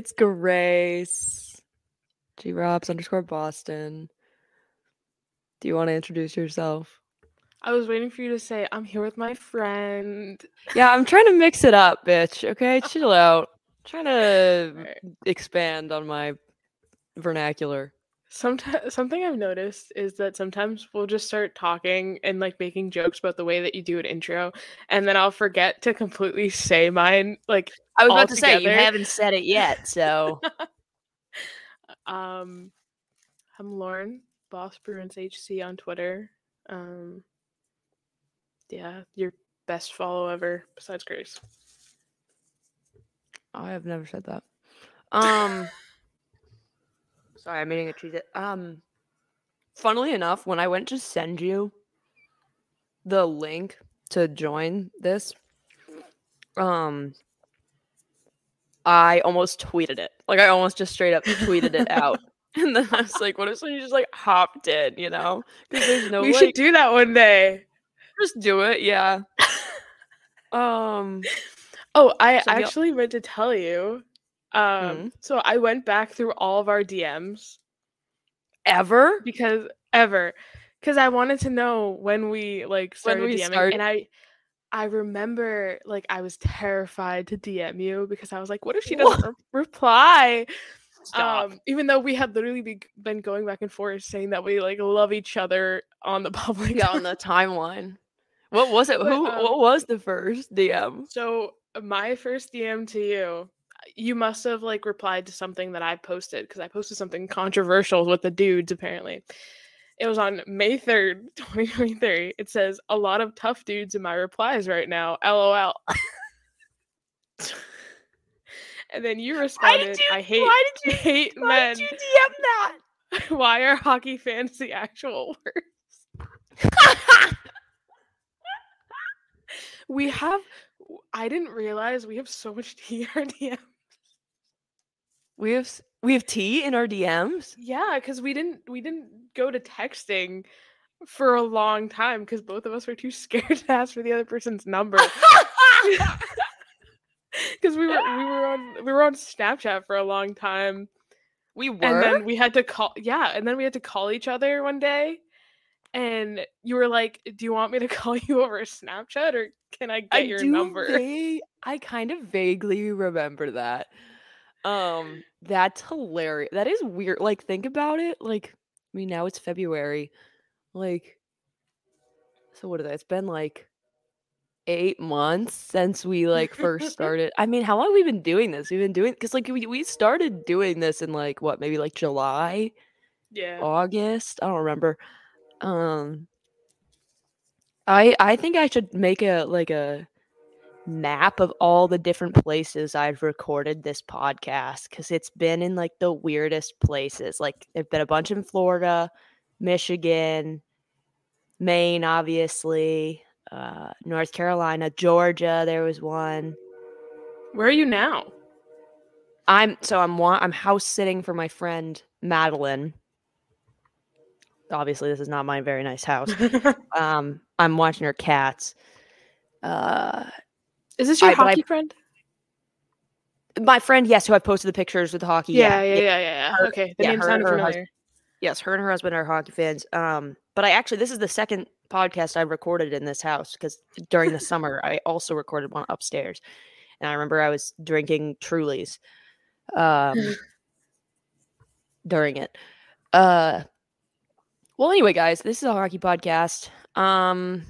it's Grace. G Robs underscore Boston. Do you want to introduce yourself? I was waiting for you to say, I'm here with my friend. Yeah, I'm trying to mix it up, bitch. Okay, chill out. trying to Alright. expand on my vernacular. Sometimes something I've noticed is that sometimes we'll just start talking and like making jokes about the way that you do an intro, and then I'll forget to completely say mine. Like, I was about to say you haven't said it yet, so um, I'm Lauren, Boss Bruins HC on Twitter. Um, yeah, your best follow ever besides Grace. I have never said that. Um Sorry, I'm eating a cheese. Um funnily enough, when I went to send you the link to join this, um I almost tweeted it. Like I almost just straight up tweeted it out. And then I was like, what if somebody just like hopped in, you know? Because there's no we like should do that one day. just do it, yeah. Um Oh, I So actually meant to tell you. Um, Mhm. so I went back through all of our DMs ever? because ever, because I wanted to know when we like started we DMing, start- and I, I remember like I was terrified to DM you because I was like, what if she doesn't re- reply? Stop. Um, even though we had literally be- been going back and forth saying that we like love each other on the public. yeah, on the timeline. What was it? But, Who? um, what was the first DM? So my first DM to you, you must have like replied to something that I posted because I posted something controversial with the dudes apparently. It was on May 3rd, 2023. It says a lot of tough dudes in my replies right now. LOL. and then you responded, I hate Why did you, hate Why men. Why did you DM that? Why are hockey fans the actual worst? We have I didn't realize we have so much tea DM. We have we have tea in our DMs. Yeah, because we didn't we didn't go to texting for a long time because both of us were too scared to ask for the other person's number. Because we were we were on we were on Snapchat for a long time. we were. And then we had to call yeah, and then we had to call each other one day. And you were like, Do you want me to call you over Snapchat or can I get I your number? I kind of vaguely remember that. Um, that's hilarious. That is weird. Like, think about it. Like, I mean, now it's February. Like, so what is that? It's been like eight months since we like first started. I mean, how long have we been doing this? We've been doing because like we we started doing this in like what maybe like July. Yeah. August. I don't remember. Um I I think I should make a like a map of all the different places I've recorded this podcast cuz it's been in like the weirdest places. Like there've been a bunch in Florida, Michigan, Maine obviously, uh North Carolina, Georgia, there was one. Where are you now? I'm so I'm I'm house sitting for my friend Madeline. Obviously, this is not my very nice house. Um, I'm watching her cats. Uh, Is this your I- but I- hockey friend? my friend, yes, who I posted the pictures with the hockey. Yeah, yeah, yeah, yeah. yeah. Her- okay, the yeah, name her- sounded her familiar. Yes, her and her husband are hockey fans. Um, but I actually this is the second podcast I recorded in this house because during the summer I also recorded one upstairs, and I remember I was drinking Trulies, um, during it. Uh, well, anyway, guys, this is a hockey podcast. Um,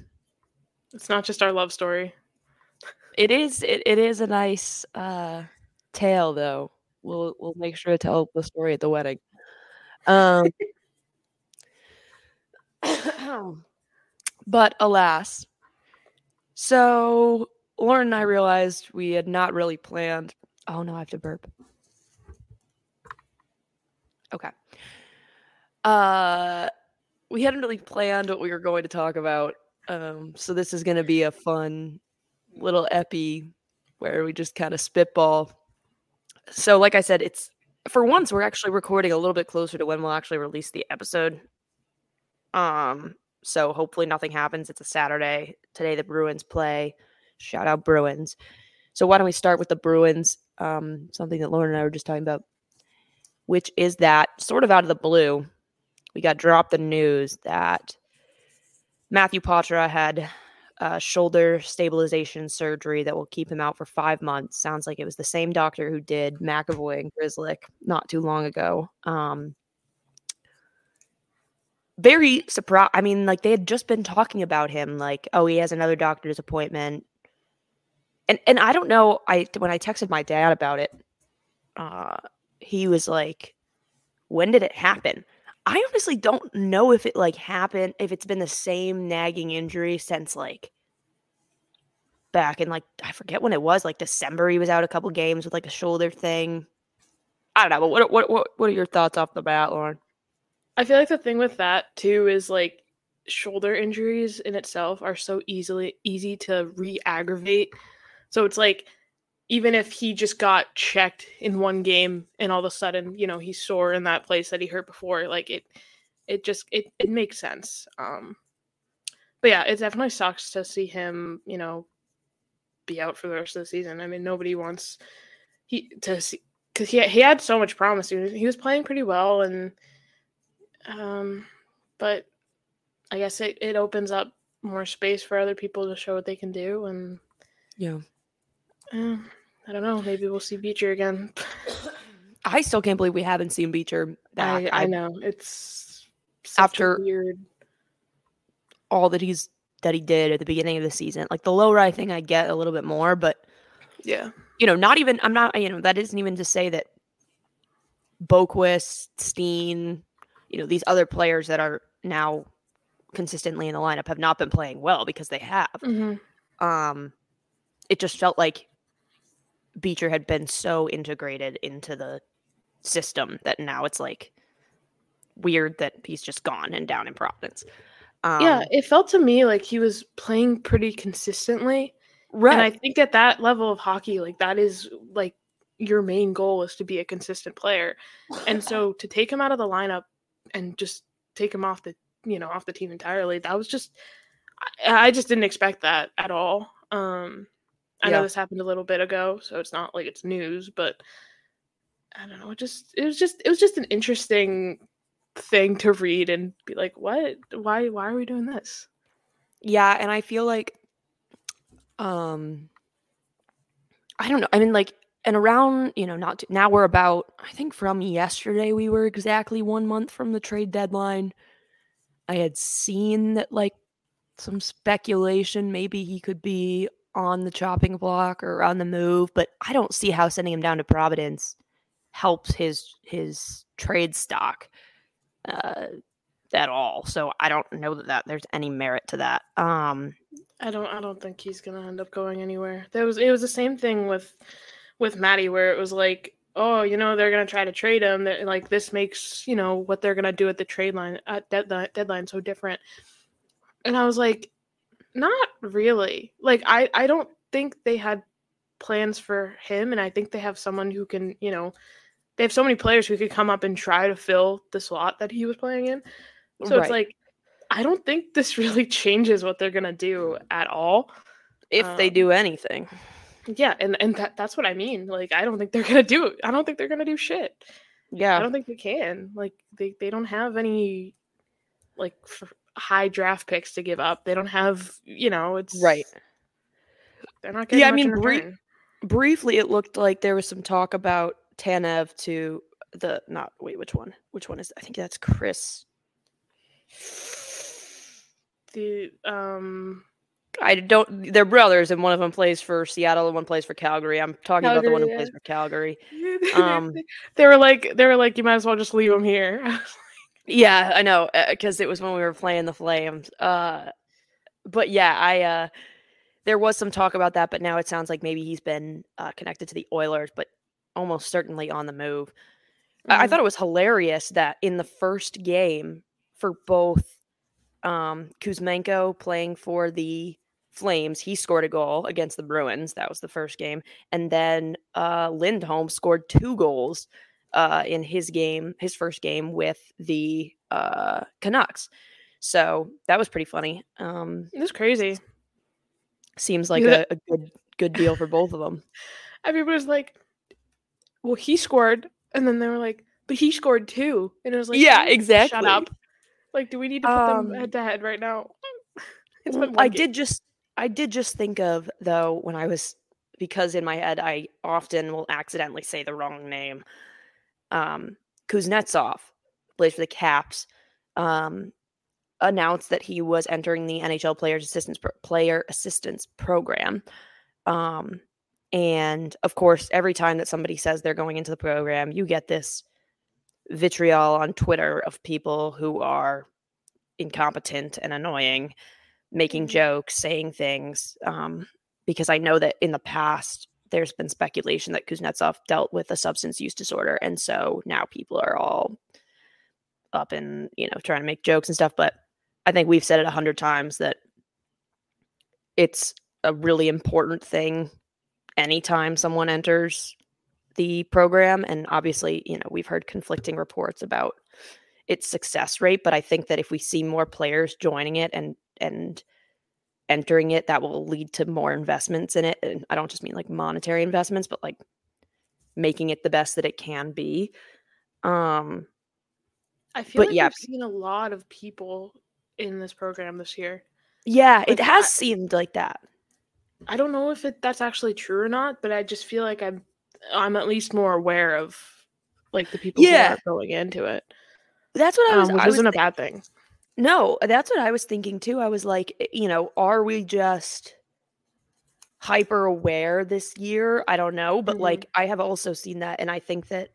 It's not just our love story. It is it, it is a nice uh tale though. We'll we'll make sure to tell the story at the wedding. Um but alas. So Lauren and I realized we had not really planned. Oh no, I have to burp. Okay. Uh we hadn't really planned what we were going to talk about. Um so this is going to be a fun little epi where we just kind of spitball. So like I said, it's for once we're actually recording a little bit closer to when we'll actually release the episode. Um so hopefully nothing happens. It's a Saturday. Today the Bruins play. Shout out Bruins. So why don't we start with the Bruins? Um, something that Lauren and I were just talking about, which is that sort of out of the blue, we got dropped the news that Matthew Poitras had uh, shoulder stabilization surgery that will keep him out for five months. Sounds like it was the same doctor who did McAvoy and Grzelcyk not too long ago. Um, very surprised. I mean, like they had just been talking about him, like, oh, he has another doctor's appointment, and and I don't know. I when I texted my dad about it, uh, he was like, "When did it happen?" I honestly don't know if it like happened, if it's been the same nagging injury since like back in like I forget when it was, like December. He was out a couple games with like a shoulder thing. I don't know, but what what what what are your thoughts off the bat, Lauren? I feel like the thing with that too is like shoulder injuries in itself are so easily easy to re-aggravate. So it's like even if he just got checked in one game and all of a sudden, you know, he's sore in that place that he hurt before, like it it just it it makes sense. Um but yeah, it definitely sucks to see him, you know, be out for the rest of the season. I mean, nobody wants he to see because he he had so much promise. He was, he was playing pretty well, and um, but I guess it it opens up more space for other people to show what they can do, and yeah, uh, I don't know. Maybe we'll see Beecher again. I still can't believe we haven't seen Beecher back. I, I know it's after weird all that he's that he did at the beginning of the season. Like the low ride thing, I get a little bit more, but yeah, you know, not even. I'm not. You know, that isn't even to say that Boqvist, Steen, you know, these other players that are now consistently in the lineup have not been playing well because they have. Mm-hmm. Um, it just felt like Beecher had been so integrated into the system that now it's like weird that he's just gone and down in Providence. Um, yeah, it felt to me like he was playing pretty consistently. right. And I think at that level of hockey, like that is like your main goal is to be a consistent player. And so to take him out of the lineup and just take him off the, you know, off the team entirely, that was just I, I just didn't expect that at all. Um I Yeah. know this happened a little bit ago, so it's not like it's news, but I don't know, it just it was just it was just an interesting thing to read and be like, what? Why why are we doing this? Yeah, and I feel like um I don't know. I mean like and around, you know, not too, now we're about I think from yesterday we were exactly 1 month from the trade deadline. I had seen that like some speculation maybe he could be on the chopping block or on the move, but I don't see how sending him down to Providence helps his his trade stock uh at all. So I don't know that, that there's any merit to that. Um I don't I don't think he's gonna end up going anywhere. There was it was the same thing with with Maddie where it was like, oh, you know, they're gonna try to trade him. That like this makes you know what they're gonna do at the trade line at deadline deadline so different. And I was like, not really. Like I I don't think they had plans for him, and I think they have someone who can you know they have so many players who could come up and try to fill the slot that he was playing in. So Right. it's like I don't think this really changes what they're gonna do at all. if they Um, do anything. Yeah, and and that that's what I mean. Like I don't think they're gonna do. I don't think they're gonna do shit. Yeah. I don't think they can. Like they they don't have any like f- high draft picks to give up. They don't have you know it's Right. They're not getting Yeah, I mean, Briefly it looked like there was some talk about Tanev to the not wait, which one? Which one is I think that's Chris. the um I don't they're brothers and one of them plays for Seattle and one plays for Calgary. I'm talking about the one who plays for Calgary. Um, they were like they were like you might as well just leave him here. Yeah, I know because it was when we were playing the Flames. Uh, but yeah, I uh, there was some talk about that, but now it sounds like maybe he's been uh, connected to the Oilers, but almost certainly on the move. I-, I Mhm. thought it was hilarious that in the first game for both um, Kuzmenko playing for the Flames, he scored a goal against the Bruins. That was the first game, and then uh, Lindholm scored two goals uh, in his game, his first game with the uh, Canucks. So that was pretty funny. Um, It was crazy. seems like a, a good good deal for both of them. Everybody's like, "Well, he scored," and then they were like, "But he scored too," and it was like, Yeah, exactly. Shut up! Like, do we need to put Um, them head to head right now? It's Well, been I game. did just I did just think of though when I was because in my head I often will accidentally say the wrong name. Um Kuznetsov plays for the Caps. Um announced that he was entering the NHL players assistance pro- player assistance program. Um and of course every time that somebody says they're going into the program, you get this vitriol on Twitter of people who are incompetent and annoying making Mhm. jokes, saying things. Um, because I know that in the past there's been speculation that Kuznetsov dealt with a substance use disorder, and so now people are all up and you know trying to make jokes and stuff. But I think we've said it a hundred times that it's a really important thing anytime someone enters the program, and obviously you know we've heard conflicting reports about its success rate but i think that if we see more players joining it and and entering it that will lead to more investments in it and i don't just mean like monetary investments but like making it the best that it can be um I feel but like yeah. we've seen a lot of people in this program this year. yeah it has I- seemed like that I don't know if it, that's actually true or not, but I just feel like I'm I'm at least more aware of like the people Yeah. who are going into it, that's what i was um, which i was isn't a bad thing. No that's what i was thinking too i was like eh, you know are we just hyper aware this year i don't know but Mhm. like i have also seen that and i think that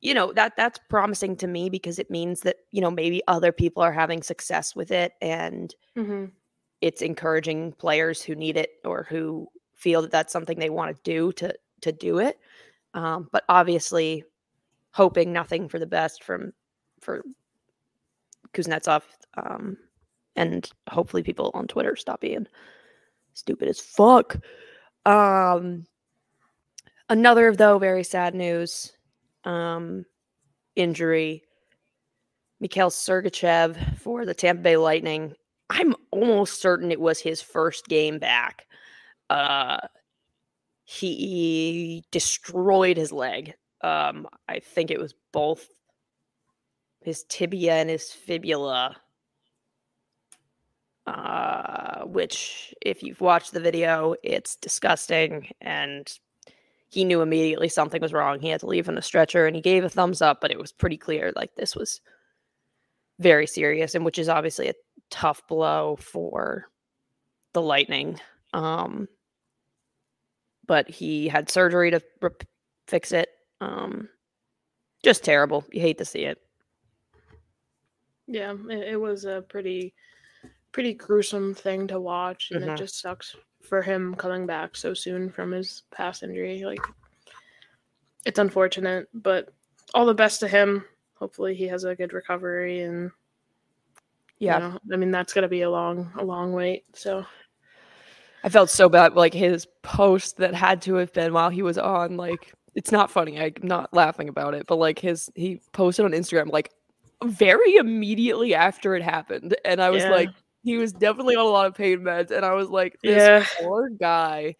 you know that that's promising to me because it means that you know maybe other people are having success with it and hmm it's encouraging players who need it or who feel that that's something they want to do to to do it um, but obviously hoping nothing for the best from for Kuznetsov um, and hopefully people on Twitter stop being stupid as fuck um another though very sad news um injury Mikhail Sergachev for the Tampa Bay Lightning I'm almost certain it was his first game back. Uh, he destroyed his leg. Um, I think it was both his tibia and his fibula. Uh, which, if you've watched the video, it's disgusting. And he knew immediately something was wrong. He had to leave on a stretcher and he gave a thumbs up, but it was pretty clear like this was very serious, and which is obviously a tough blow for the Lightning. Um, but he had surgery to fix it. Um, just terrible. You hate to see it. Yeah, it, it was a pretty pretty gruesome thing to watch, and Mhm. it just sucks for him coming back so soon from his past injury. Like, it's unfortunate, but all the best to him. Hopefully, he has a good recovery, and you Yeah, know, I mean that's gonna be a long a long wait. So I felt so bad. Like his post that had to have been while he was on. Like it's not funny. I'm not laughing about it, but like his he posted on Instagram like very immediately after it happened, and I was Yeah. like, he was definitely on a lot of pain meds, and I was like, this Yeah. poor guy.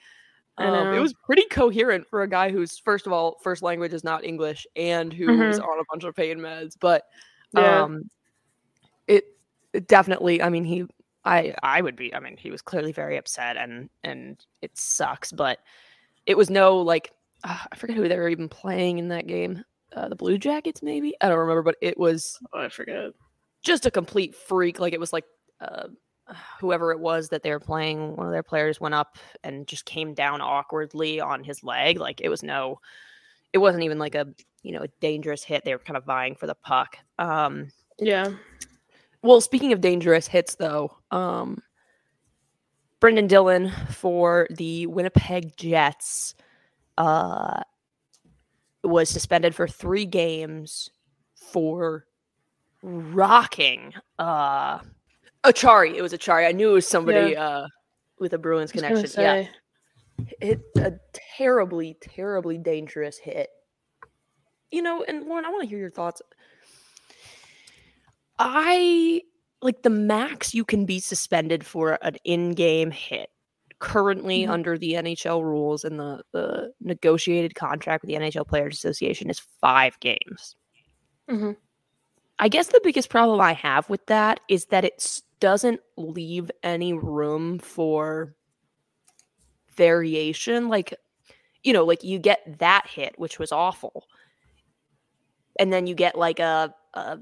Um, it was pretty coherent for a guy whose first of all first language is not English and who was on a bunch of pain meds, but Yeah. um, it, it definitely. I mean, he I I would be. I mean, he was clearly very upset, and and it sucks. But it was no like uh, I forget who they were even playing in that game. Uh, the Blue Jackets, maybe I don't remember, but it was oh, I forget. just a complete freak. Like it was like uh, whoever it was that they were playing. One of their players went up and just came down awkwardly on his leg. Like it was no, it wasn't even like a you know a dangerous hit. They were kind of vying for the puck. Um, Yeah. well, speaking of dangerous hits, though, um, Brendan Dillon for the Winnipeg Jets uh, was suspended for three games for rocking uh, Acciari. It was Acciari. I knew it was somebody uh, with a Bruins connection. Yeah, hit a terribly, terribly dangerous hit. You know, and Lauren, I want to hear your thoughts. I like the max you can be suspended for an in-game hit currently Mhm. under the NHL rules and the the negotiated contract with the NHL Players Association is five games. Mhm. I guess the biggest problem I have with that is that it doesn't leave any room for variation. Like, you know, like you get that hit, which was awful, and then you get like a, a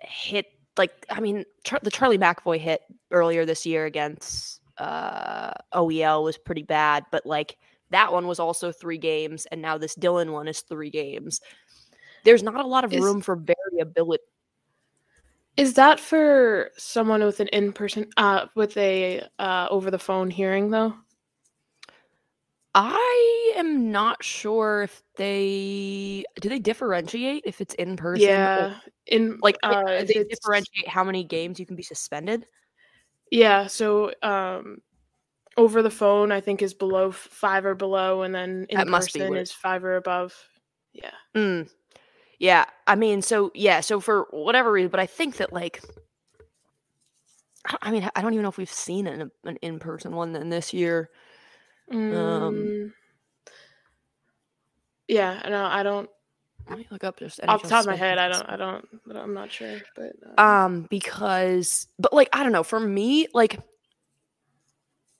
hit. Like, I mean, Char- the Charlie McAvoy hit earlier this year against uh, OEL was pretty bad, but like that one was also three games, and now this Dillon one is three games. There's not a lot of Is- room for variability. Is that for someone with an in-person uh with a uh over the phone hearing though? I am not sure if they do they differentiate if it's in person. or- Yeah. In like uh, they, differentiate how many games you can be suspended. Yeah, so um over the phone I think is below 5 or below and then in That person is 5 or above. Yeah. Mm. Yeah, I mean, so yeah, so for whatever reason, but I think that like, I- mean, I don't even know if we've seen an an in person one in this year. Mm, yeah, no, I don't Let me look up just off the top of my head, I don't I don't I don't- I'm not sure, but uh, Um, because, but like, I don't know. For me, like,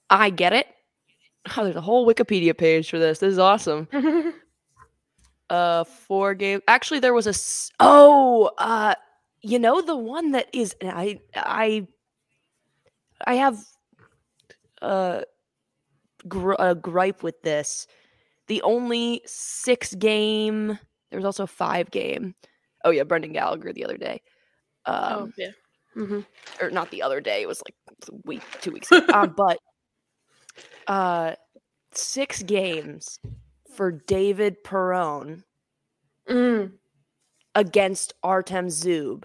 I get it. Oh, there's a whole Wikipedia page for this. This is awesome. Uh, four game. Actually, there was a. s- Oh, uh, you know the one that is. I I I have uh gr- a gripe with this. The only six game. There was also a five game. Oh yeah, Brendan Gallagher the other day. Um, oh, yeah. hmm or not the other day. It was like a week, two weeks ago. um, but uh, six games for David Perron Mm, against Artem Zub.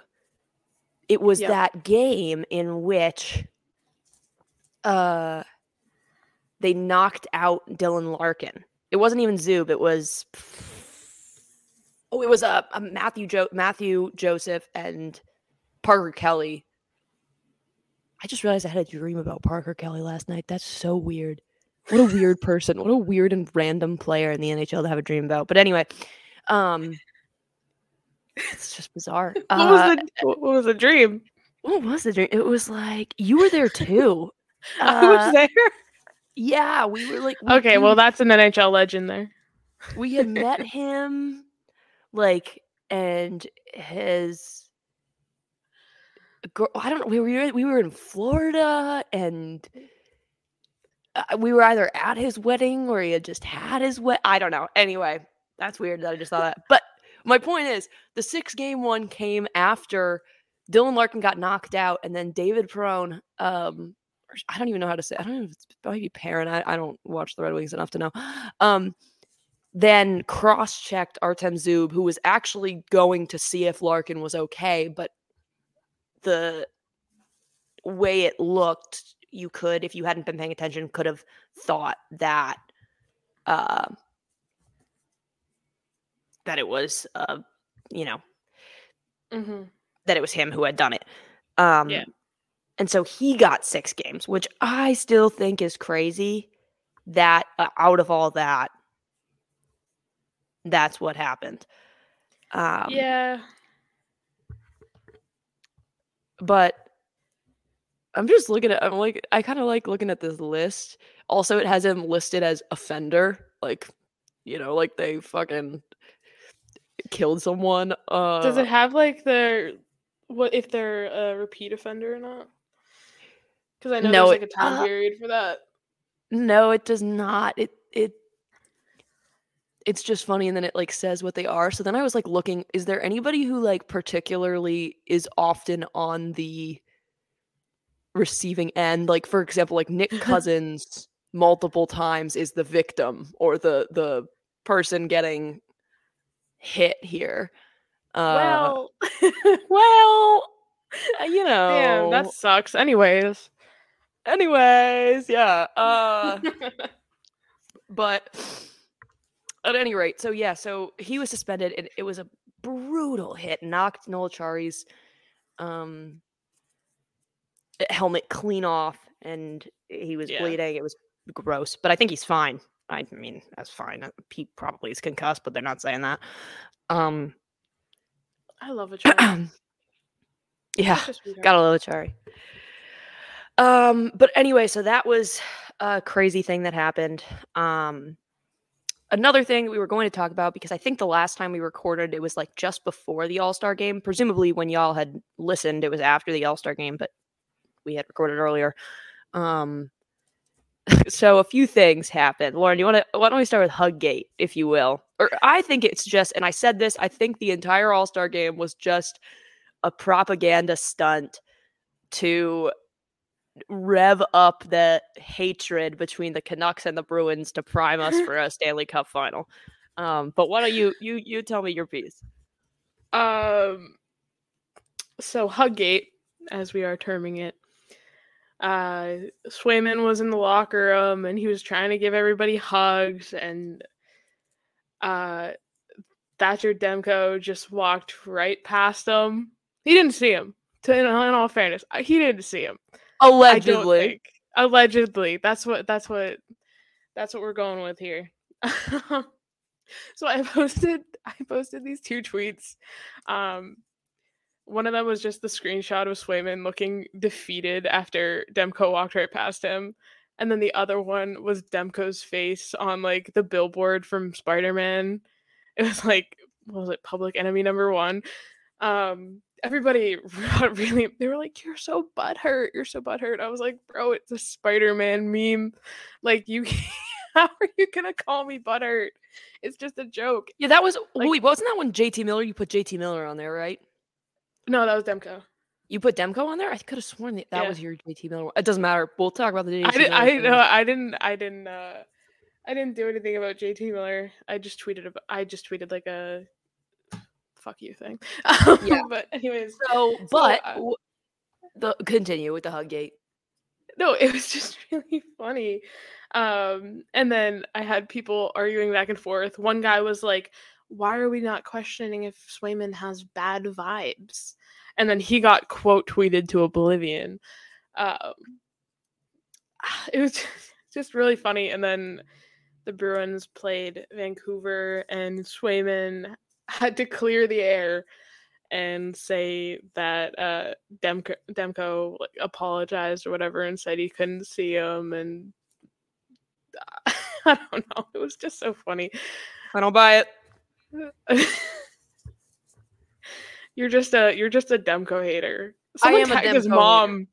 It was Yep. that game in which uh, they knocked out Dylan Larkin. It wasn't even Zub. It was oh, it was a uh, Matthew jo- Mathieu Joseph and Parker Kelly. I just realized I had a dream about Parker Kelly last night. That's so weird. What a weird person. What a weird and random player in the NHL to have a dream about. But anyway, um it's just bizarre. what Uh, was the what was the dream? what was the dream? It was like you were there too. I Uh, was there. yeah, we were like we- Okay, we well that's an NHL legend there. we had met him like and his girl i don't know we were we were in florida and uh, we were either at his wedding or he had just had his wed i don't know. Anyway that's weird that i just saw that. But my point is the six game one came after dylan larkin got knocked out and then david perron um i don't even know how to say i don't know if it's parent I, I don't watch the red wings enough to know. Um then cross checked Artem Zub, who was actually going to see if Larkin was okay, but the way it looked, you could, if you hadn't been paying attention, could have thought that uh, that it was, uh, you know, hmm that it was him who had done it. Um, Yeah. And so he got six games, which I still think is crazy. That uh, out of all that, that's what happened. Um, yeah. but I'm just looking at. I'm like, I kind of like looking at this list. Also, it has him listed as offender, like, you know, like they fucking killed someone. Uh, Does it have like their what if they're a repeat offender or not? Because I know No, there's like a time uh, period for that. No, it does not. It it it's just funny and then it like says what they are. So then I was like looking, is there anybody who like particularly is often on the receiving end? Like for example, like Nick Cousins multiple times is the victim or the the person getting hit here. Uh well, well, uh, you know. damn, that sucks. Anyways, anyways, yeah. Uh but at any rate, so yeah, so he was suspended and it was a brutal hit, knocked Noel Acciari's um helmet clean off and he was Yeah. bleeding. It was gross, but I think he's fine. I mean, that's fine. Uh, He probably is concussed, but they're not saying that. Um, I love a cherry. yeah, Such a sweetheart. gotta love a cherry. Um, but anyway, so that was a crazy thing that happened. Um, another thing we were going to talk about because I think the last time we recorded it was like just before the All Star game. Presumably, when y'all had listened, it was after the All Star game, but we had recorded earlier. Um, so a few things happened. Lauren, you want to? Why don't we start with Huggate, if you will? Or I think it's just, and I said this. I think the entire All Star game was just a propaganda stunt to rev up the hatred between the Canucks and the Bruins to prime us for a Stanley Cup final. Um, but why don't you you you tell me your piece? Um, so Huggate, as we are terming it, uh, Swayman was in the locker room and he was trying to give everybody hugs, and uh, Thatcher Demko just walked right past him. He didn't see him. To in, in all fairness, he didn't see him. Allegedly. Allegedly, that's what that's what that's what we're going with here. so I posted I posted these two tweets. Um, one of them was just the screenshot of Swayman looking defeated after Demko walked right past him, and then the other one was Demko's face on like the billboard from Spider Man. It was like what was it Public Enemy number one. Um, everybody really they were like you're so butthurt you're so butthurt i was like bro it's a spider-man meme like you how are you gonna call me butthurt it's just a joke yeah, that was. Like- wait, wasn't that when JT Miller? You put JT Miller on there, right? no that was demko You put Demko on there. I could have sworn that, that Yeah. was your JT Miller. one. It doesn't matter. We'll talk about the JT i didn't i know i didn't i didn't uh i didn't do anything about jt miller i just tweeted about i just tweeted like a fuck you thing Yeah. but anyways So, but uh, the continue with the hug gate. no, it was just really funny. Um, and then I had people arguing back and forth. One guy was like, "Why are we not questioning if Swayman has bad vibes?" And then he got quote tweeted to oblivion. Um, it was just really funny. And then the Bruins played Vancouver, and Swayman had to clear the air and say that uh Demko, Demko like apologized or whatever and said he couldn't see him and I don't know. It was just so funny. I don't buy it. you're just a you're just a Demko hater. I am a tagged his Demko hater. mom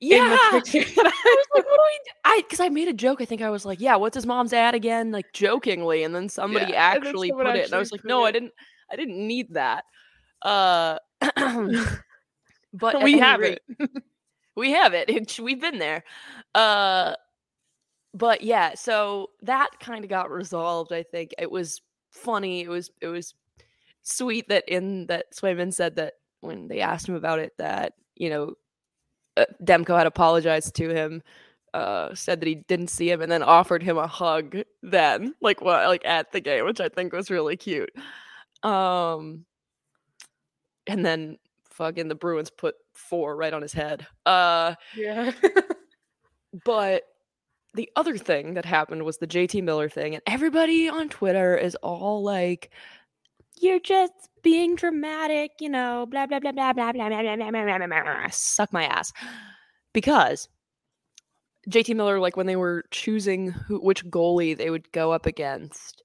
Yeah. in the picture. and I was like, what do we? do? I because I made a joke. I think I was like, yeah, what's his mom's ad again? Like jokingly, and then somebody Yeah, actually put it, and I was like, no, I didn't. I didn't need that. Uh, but we have rate- it. we have it. We've been there. Uh, but yeah, so that kind of got resolved. I think it was funny. It was it was sweet that in that Swayman said that when they asked him about it, that you know, uh, Demko had apologized to him. Uh, said that he didn't see him and then offered him a hug then like what like at the game which i think was really cute um and then fucking the bruins put four right on his head uh yeah. but the other thing that happened was the JT Miller thing, and everybody on Twitter is all like, "You're just being dramatic," you know, blah blah blah blah blah blah blah blah blah blah blah. blah. Suck my ass, because JT Miller, like when they were choosing who, which goalie they would go up against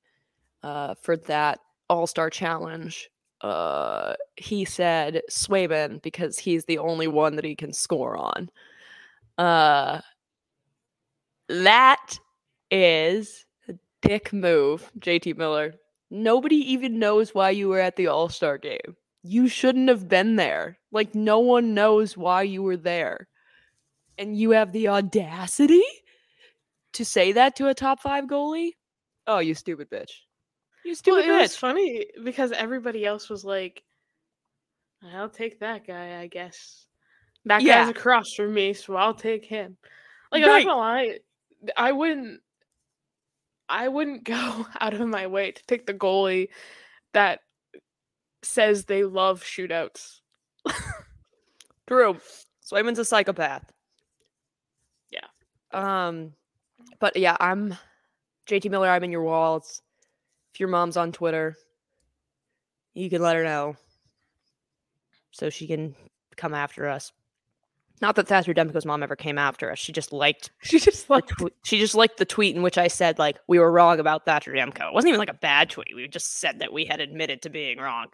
uh, for that All Star Challenge, uh, he said Swayman because he's the only one that he can score on. Uh, that is a dick move, JT Miller. Nobody even knows why you were at the All Star game. You shouldn't have been there. Like, no one knows why you were there. And you have the audacity to say that to a top five goalie? Oh, you stupid bitch. You Well, stupid it was funny because everybody else was like, "I'll take that guy, I guess." That Yeah. guy's across from me, so I'll take him. Like I'm not gonna lie, I wouldn't. I wouldn't go out of my way to pick the goalie that says they love shootouts. True. Swayman's a psychopath. Yeah. Um, but yeah, I'm JT Miller. I'm in your walls. If your mom's on Twitter, you can let her know so she can come after us. Not that Thatcher Demko's mom ever came after us. She just liked She just the like tw- she just liked the tweet in which I said like we were wrong about Thatcher Demko. It wasn't even like a bad tweet. We just said that we had admitted to being wrong.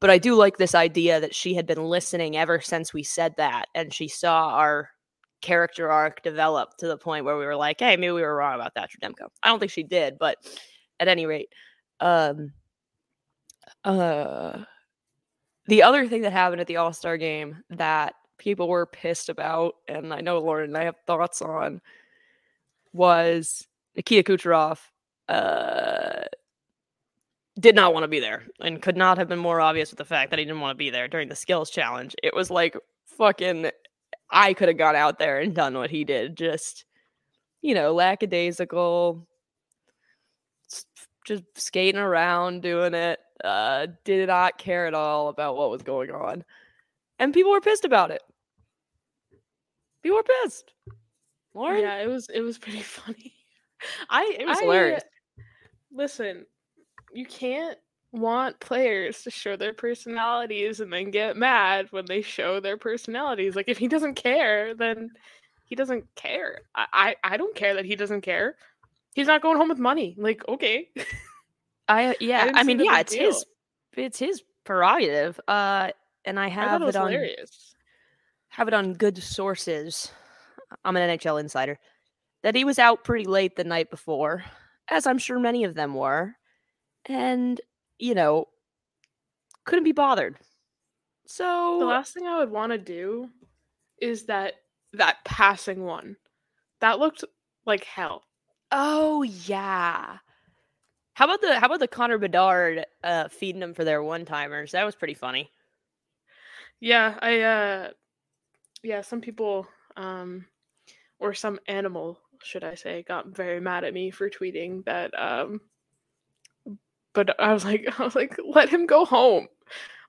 But I do like this idea that she had been listening ever since we said that, and she saw our character arc develop to the point where we were like, "Hey, maybe we were wrong about Thatcher Demko." I don't think she did, but at any rate, um, uh, the other thing that happened at the All Star game that people were pissed about, and I know Lauren and I have thoughts on, was Nikita Kucherov uh, did not want to be there and could not have been more obvious with the fact that he didn't want to be there during the skills challenge. It was like fucking, I could have gone out there and done what he did. Just, you know, lackadaisical, just skating around doing it. Uh, did not care at all about what was going on. And people were pissed about it. People were pissed. Lauren? yeah, it was it was pretty funny. I It was I, hilarious. Listen, you can't want players to show their personalities and then get mad when they show their personalities. Like if he doesn't care, then he doesn't care. I I, I don't care that he doesn't care. He's not going home with money. Like okay, I yeah, didn't I, mean, yeah, it's deal. his it's his prerogative. Uh and I I have thought it it on hilarious. have it on good sources. I'm an NHL insider. That he was out pretty late the night before, as I'm sure many of them were. And, you know, couldn't be bothered. So The last thing I would want to do is that that passing one. That looked like hell. Oh yeah. How about the how about the Connor Bedard uh feeding them for their one timers? That was pretty funny. Yeah, I uh yeah, some people um or some animal, should I say, got very mad at me for tweeting that um but I was like I was like let him go home.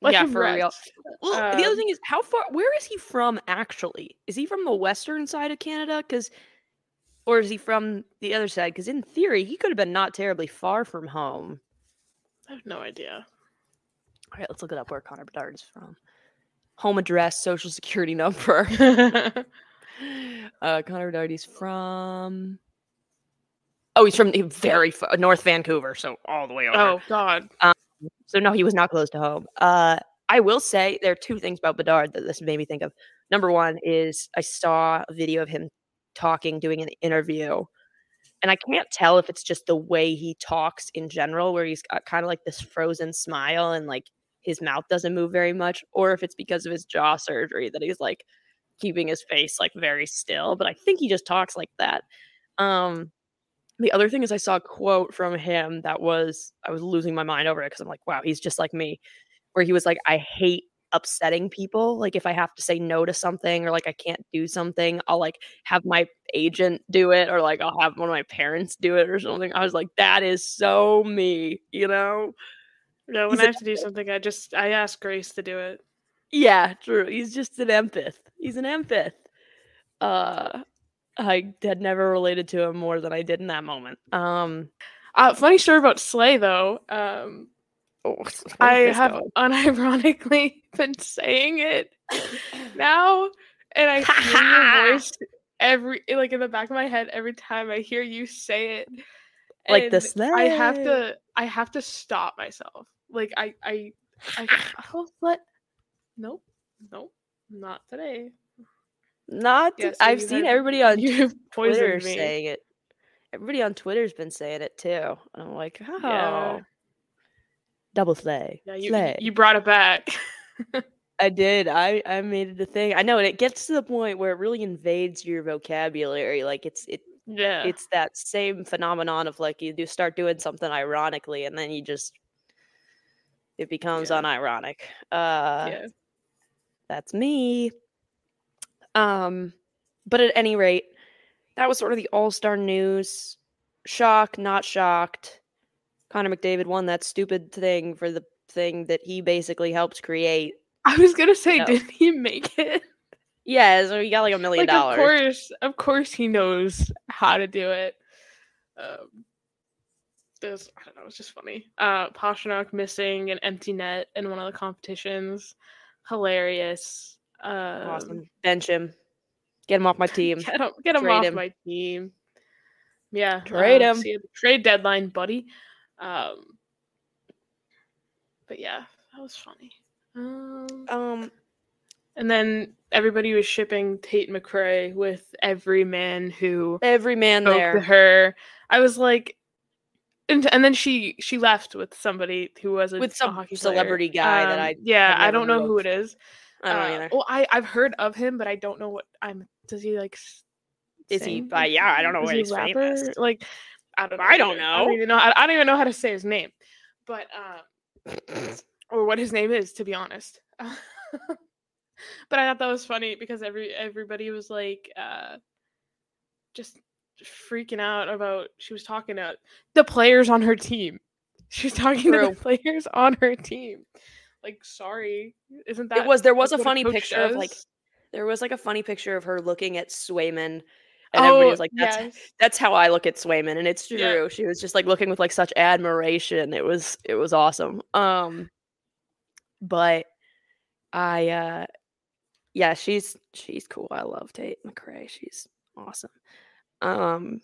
Let Yeah, him for real. rest. Well, the other Um, thing is, how far? Where is he from actually? Is he from the western side of Canada? Because, or is he from the other side? Because in theory, he could have been not terribly far from home. I have no idea. All right, let's look it up. Where Connor Bedard is from? Home address, social security number. uh, Connor Bedard. is from. Oh, he's from very far, North Vancouver, so all the way over. oh god. So no, he was not close to home. Uh, I will say there are two things about Bedard that this made me think of. Number one is I saw a video of him talking, doing an interview, and I can't tell if it's just the way he talks in general, where he's got kind of like this frozen smile and like his mouth doesn't move very much, or if it's because of his jaw surgery that he's like keeping his face like very still. But I think he just talks like that. Um, the other thing is I saw a quote from him that was I was losing my mind over it because I'm like, wow, he's just like me. Where he was like, I hate upsetting people. Like if I have to say no to something or like I can't do something, I'll like have my agent do it or like I'll have one of my parents do it or something. I was like, that is so me, you know? Yeah, when He's I have to do something, I just I ask Grace to do it. Yeah, true. He's just an empath. He's an empath. Uh I had never related to him more than I did in that moment. Um Uh, funny story about Slay though. Um, oh, I have going? unironically been saying it now, and I hear your voice every like in the back of my head every time I hear you say it. Like this, and I have to. I have to stop myself. Like I. I. I. Oh, what? Nope. Nope. Not today. Not Yeah, so I've seen everybody on Twitter me. saying it. Everybody on Twitter's been saying it too. And I'm like, oh, Yeah. Double slay. Yeah, you slay. you brought it back. I did. I I made it a thing. I know, and it gets to the point where it really invades your vocabulary. Like it's it yeah. it's that same phenomenon of like you do start doing something ironically, and then you just it becomes Yeah. unironic. Uh, yeah. that's me. Um, but at any rate, that was sort of the all star news. Shock, not shocked. Connor McDavid won that stupid thing for the thing that he basically helped create. I was gonna say, No. did he make it? Yeah, so he got like a million Like of course, of course he knows how to do it. Um, there's I don't know, it's just funny. Uh, Pastrnak missing an empty net in one of the competitions, hilarious. Um, Awesome. Bench him. Get him off my team. Get him, get him off him. my team. Yeah, Trade uh, him. see you at the trade deadline, buddy. Um, but yeah, that was funny. Um, Um, and then everybody was shipping Tate McRae with every man who every man there. her. I was like, and, and then she she left with somebody who was a, With a some hockey player. celebrity guy that Um, I yeah I don't know who it is. I don't Uh, either. Well, I I've heard of him, but I don't know what I'm. Does he like? Is he? Uh, yeah, I don't know Is a he's famous. Like, I don't. Know I don't either. I know. don't even know. How, I don't even know how to say his name, but uh, or what his name is, to be honest. but I thought that was funny because every everybody was like, uh, just freaking out about. She was talking to the players on her team. She was talking to the players on her team. Like, sorry, isn't that? it was. There was a funny picture of like. There was like a funny picture of her looking at Swayman, and everybody was like, "That's Oh, yes. that's how I look at Swayman," and it's true. Yeah. She was just like looking with like such admiration. It was it was awesome. Um, but I uh, yeah, she's she's cool. I love Tate McRae. She's awesome. Um,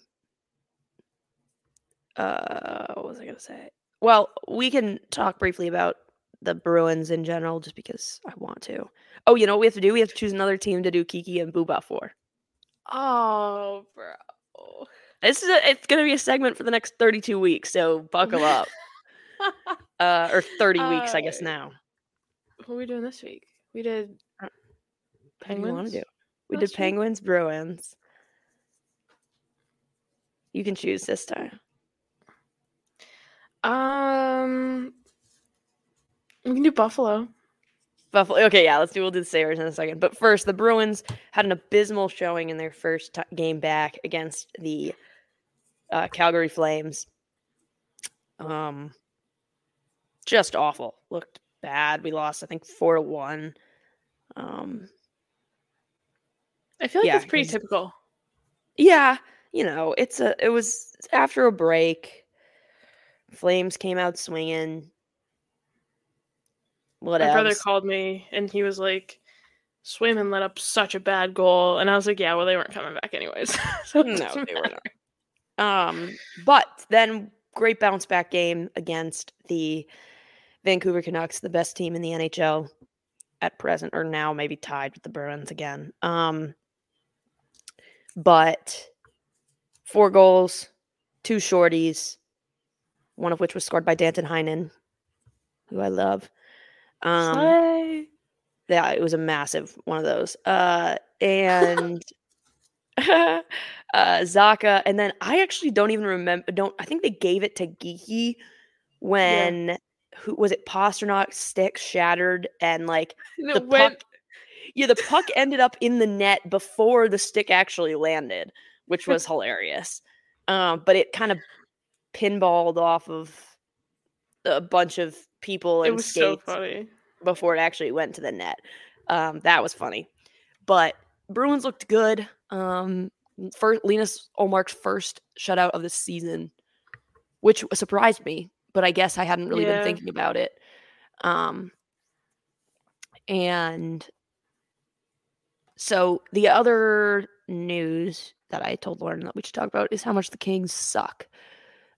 uh, what was I gonna say? Well, we can talk briefly about the Bruins in general, just because I want to. Oh, you know what we have to do? We have to choose another team to do Kiki and Booba for. Oh, bro. This is a, it's gonna be a segment for the next 32 weeks, so buckle up. Uh, or 30 weeks, I guess Uh, now. what are we doing this week? We did do you want to do? We did? Penguins, Bruins. You can choose this time. Um, we can do Buffalo. Buffalo. Okay, yeah, let's do. We'll do the Sabres in a second. But first, the Bruins had an abysmal showing in their first t- game back against the uh, Calgary Flames. Um, just awful. Looked bad. We lost, I think, four to one. Um, I feel like Yeah, that's pretty typical. yeah, you know, it's a. It was after a break. Flames came out swinging. What My brother called me and he was like, Swayman let up such a bad goal. And I was like, yeah, well, they weren't coming back anyways. so No, they were not. Um, but then great bounce back game against the Vancouver Canucks, the best team in the NHL at present, or now maybe tied with the Bruins again. Um, but four goals, two shorties, one of which was scored by Danton Heinen, who I love. Um, Slay. yeah, it was a massive one of those. Uh, and uh, Zacha, and then I actually don't even remember. Don't I think they gave it to Geekie when who was it? Pastrnak stick shattered and like And the went, puck. Yeah, the puck ended up in the net before the stick actually landed, which was hilarious. Um, but it kind of pinballed off of a bunch of people it and was so skates funny. before it actually went to the net. Um, that was funny. But Bruins looked good. Um, first, Linus Ullmark's first shutout of the season, which surprised me, but I guess I hadn't really Yeah. been thinking about it. Um, and so the other news that I told Lauren that we should talk about is how much the Kings suck.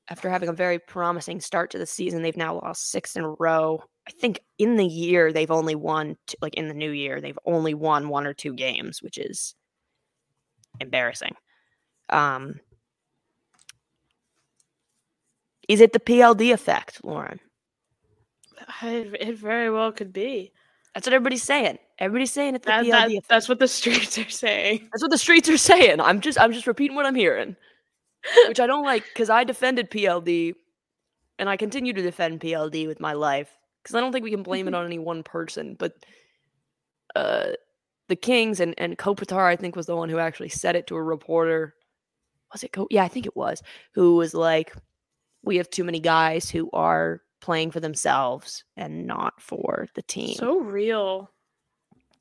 After having a very promising start to the season, they've now lost six in a row. I think in the year they've only won, t- like in the new year, they've only won one or two games, which is embarrassing. Um, is it the PLD effect, Lauren? It, it very well could be. That's what everybody's saying. Everybody's saying it's the That, PLD that, effect. that's what the streets are saying. That's what the streets are saying. I'm just I'm just repeating what I'm hearing. Which I don't like because I defended PLD and I continue to defend PLD with my life. Because I don't think we can blame it on any one person. But uh the Kings and, and Kopitar, I think, was the one who actually said it to a reporter. Was it Ko- yeah, I think it was, who was like, We have too many guys who are playing for themselves and not for the team. So real.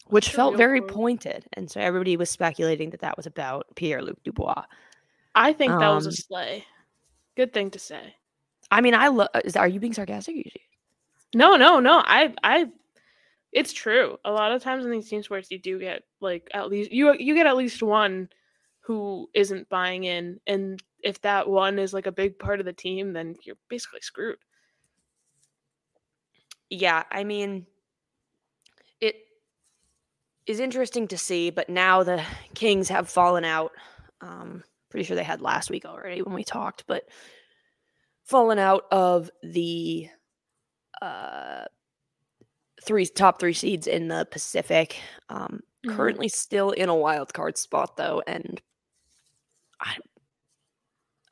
which felt real very pointed. And so everybody was speculating that that was about Pierre Luc Dubois. I think that was a Um, sleigh. Good thing to say. I mean, I love. Are you being sarcastic? Or No, no, no. I, I, it's true. A lot of times in these team sports, you do get like at least you you get at least one who isn't buying in, and if that one is like a big part of the team, then you're basically screwed. Yeah, I mean, it is interesting to see, but now the Kings have fallen out. Um, pretty sure they had last week already when we talked, but fallen out of the uh, three top three seeds in the Pacific. Um, Mhm. Currently still in a wild card spot though, and I,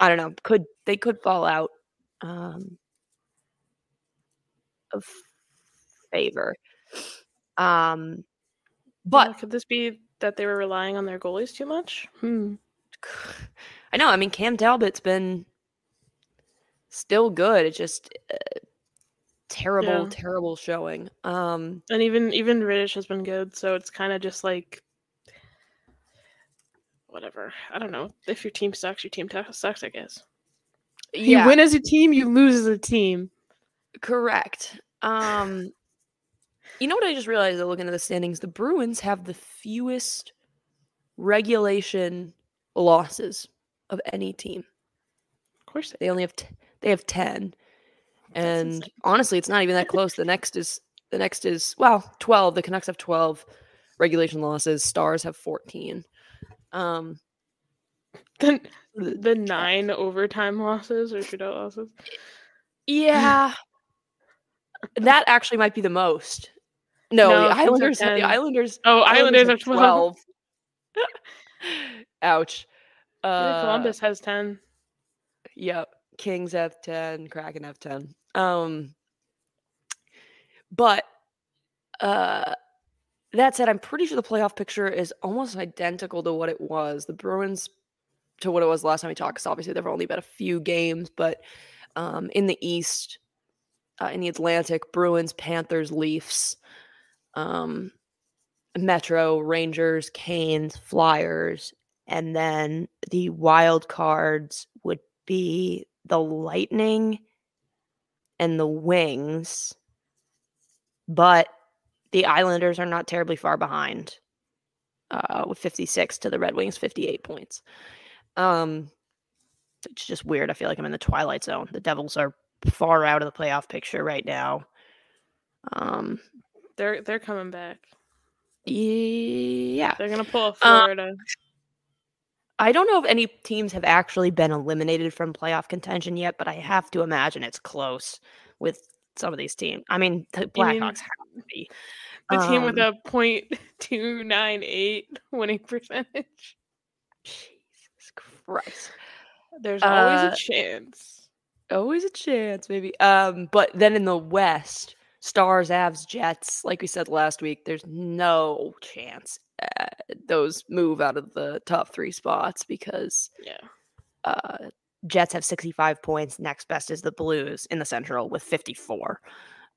I don't know. Could they could fall out um, of favor? Um, But but could this be that they were relying on their goalies too much? Hmm. I know. I mean, Cam Talbot's been still good. It's just uh, terrible, Yeah. terrible showing. Um, And even even Rittich has been good, so it's kind of just like whatever. I don't know. If your team sucks, your team sucks. I guess. yeah, You win as a team, you lose as a team. correct. Um, you know what I just realized? Looking at the standings, the Bruins have the fewest regulation losses of any team. Of course, they. Only have t- they have ten, and honestly, it's not even that close. The next is the next is well twelve. The Canucks have twelve regulation losses. Stars have fourteen. Um, The, the nine overtime losses or shootout losses. yeah, that actually might be the most. No, No, the have Islanders. The Islanders. Oh, Islanders have twelve. Ouch. Uh, Columbus has ten. Yep. Kings have 10, Kraken have 10. Um but uh that said, I'm pretty sure the playoff picture is almost identical to what it was. The Bruins to what it was last time we talked, because obviously there have only been a few games, but um in the East, uh, in the Atlantic, Bruins, Panthers, Leafs, um Metro, Rangers, Canes, Flyers, and then the wild cards would be the Lightning and the Wings. But the Islanders are not terribly far behind uh, with 56 to the Red Wings 58 points. Um, it's just weird. I feel like I'm in the twilight zone. The Devils are far out of the playoff picture right now. Um, They're they're coming back. Yeah. They're gonna pull a Uh, Florida. I don't know if any teams have actually been eliminated from playoff contention yet, but I have to imagine it's close with some of these teams. I mean, the Blackhawks have to be. the team with um, a point two nine eight winning percentage. Jesus Christ. There's always Uh, a chance. Always a chance, maybe. Um, but then in the West, Stars, Avs, Jets, like we said last week, there's no chance uh, those move out of the top three spots because Yeah. uh, Jets have 65 points. Next best is the Blues in the Central with 54.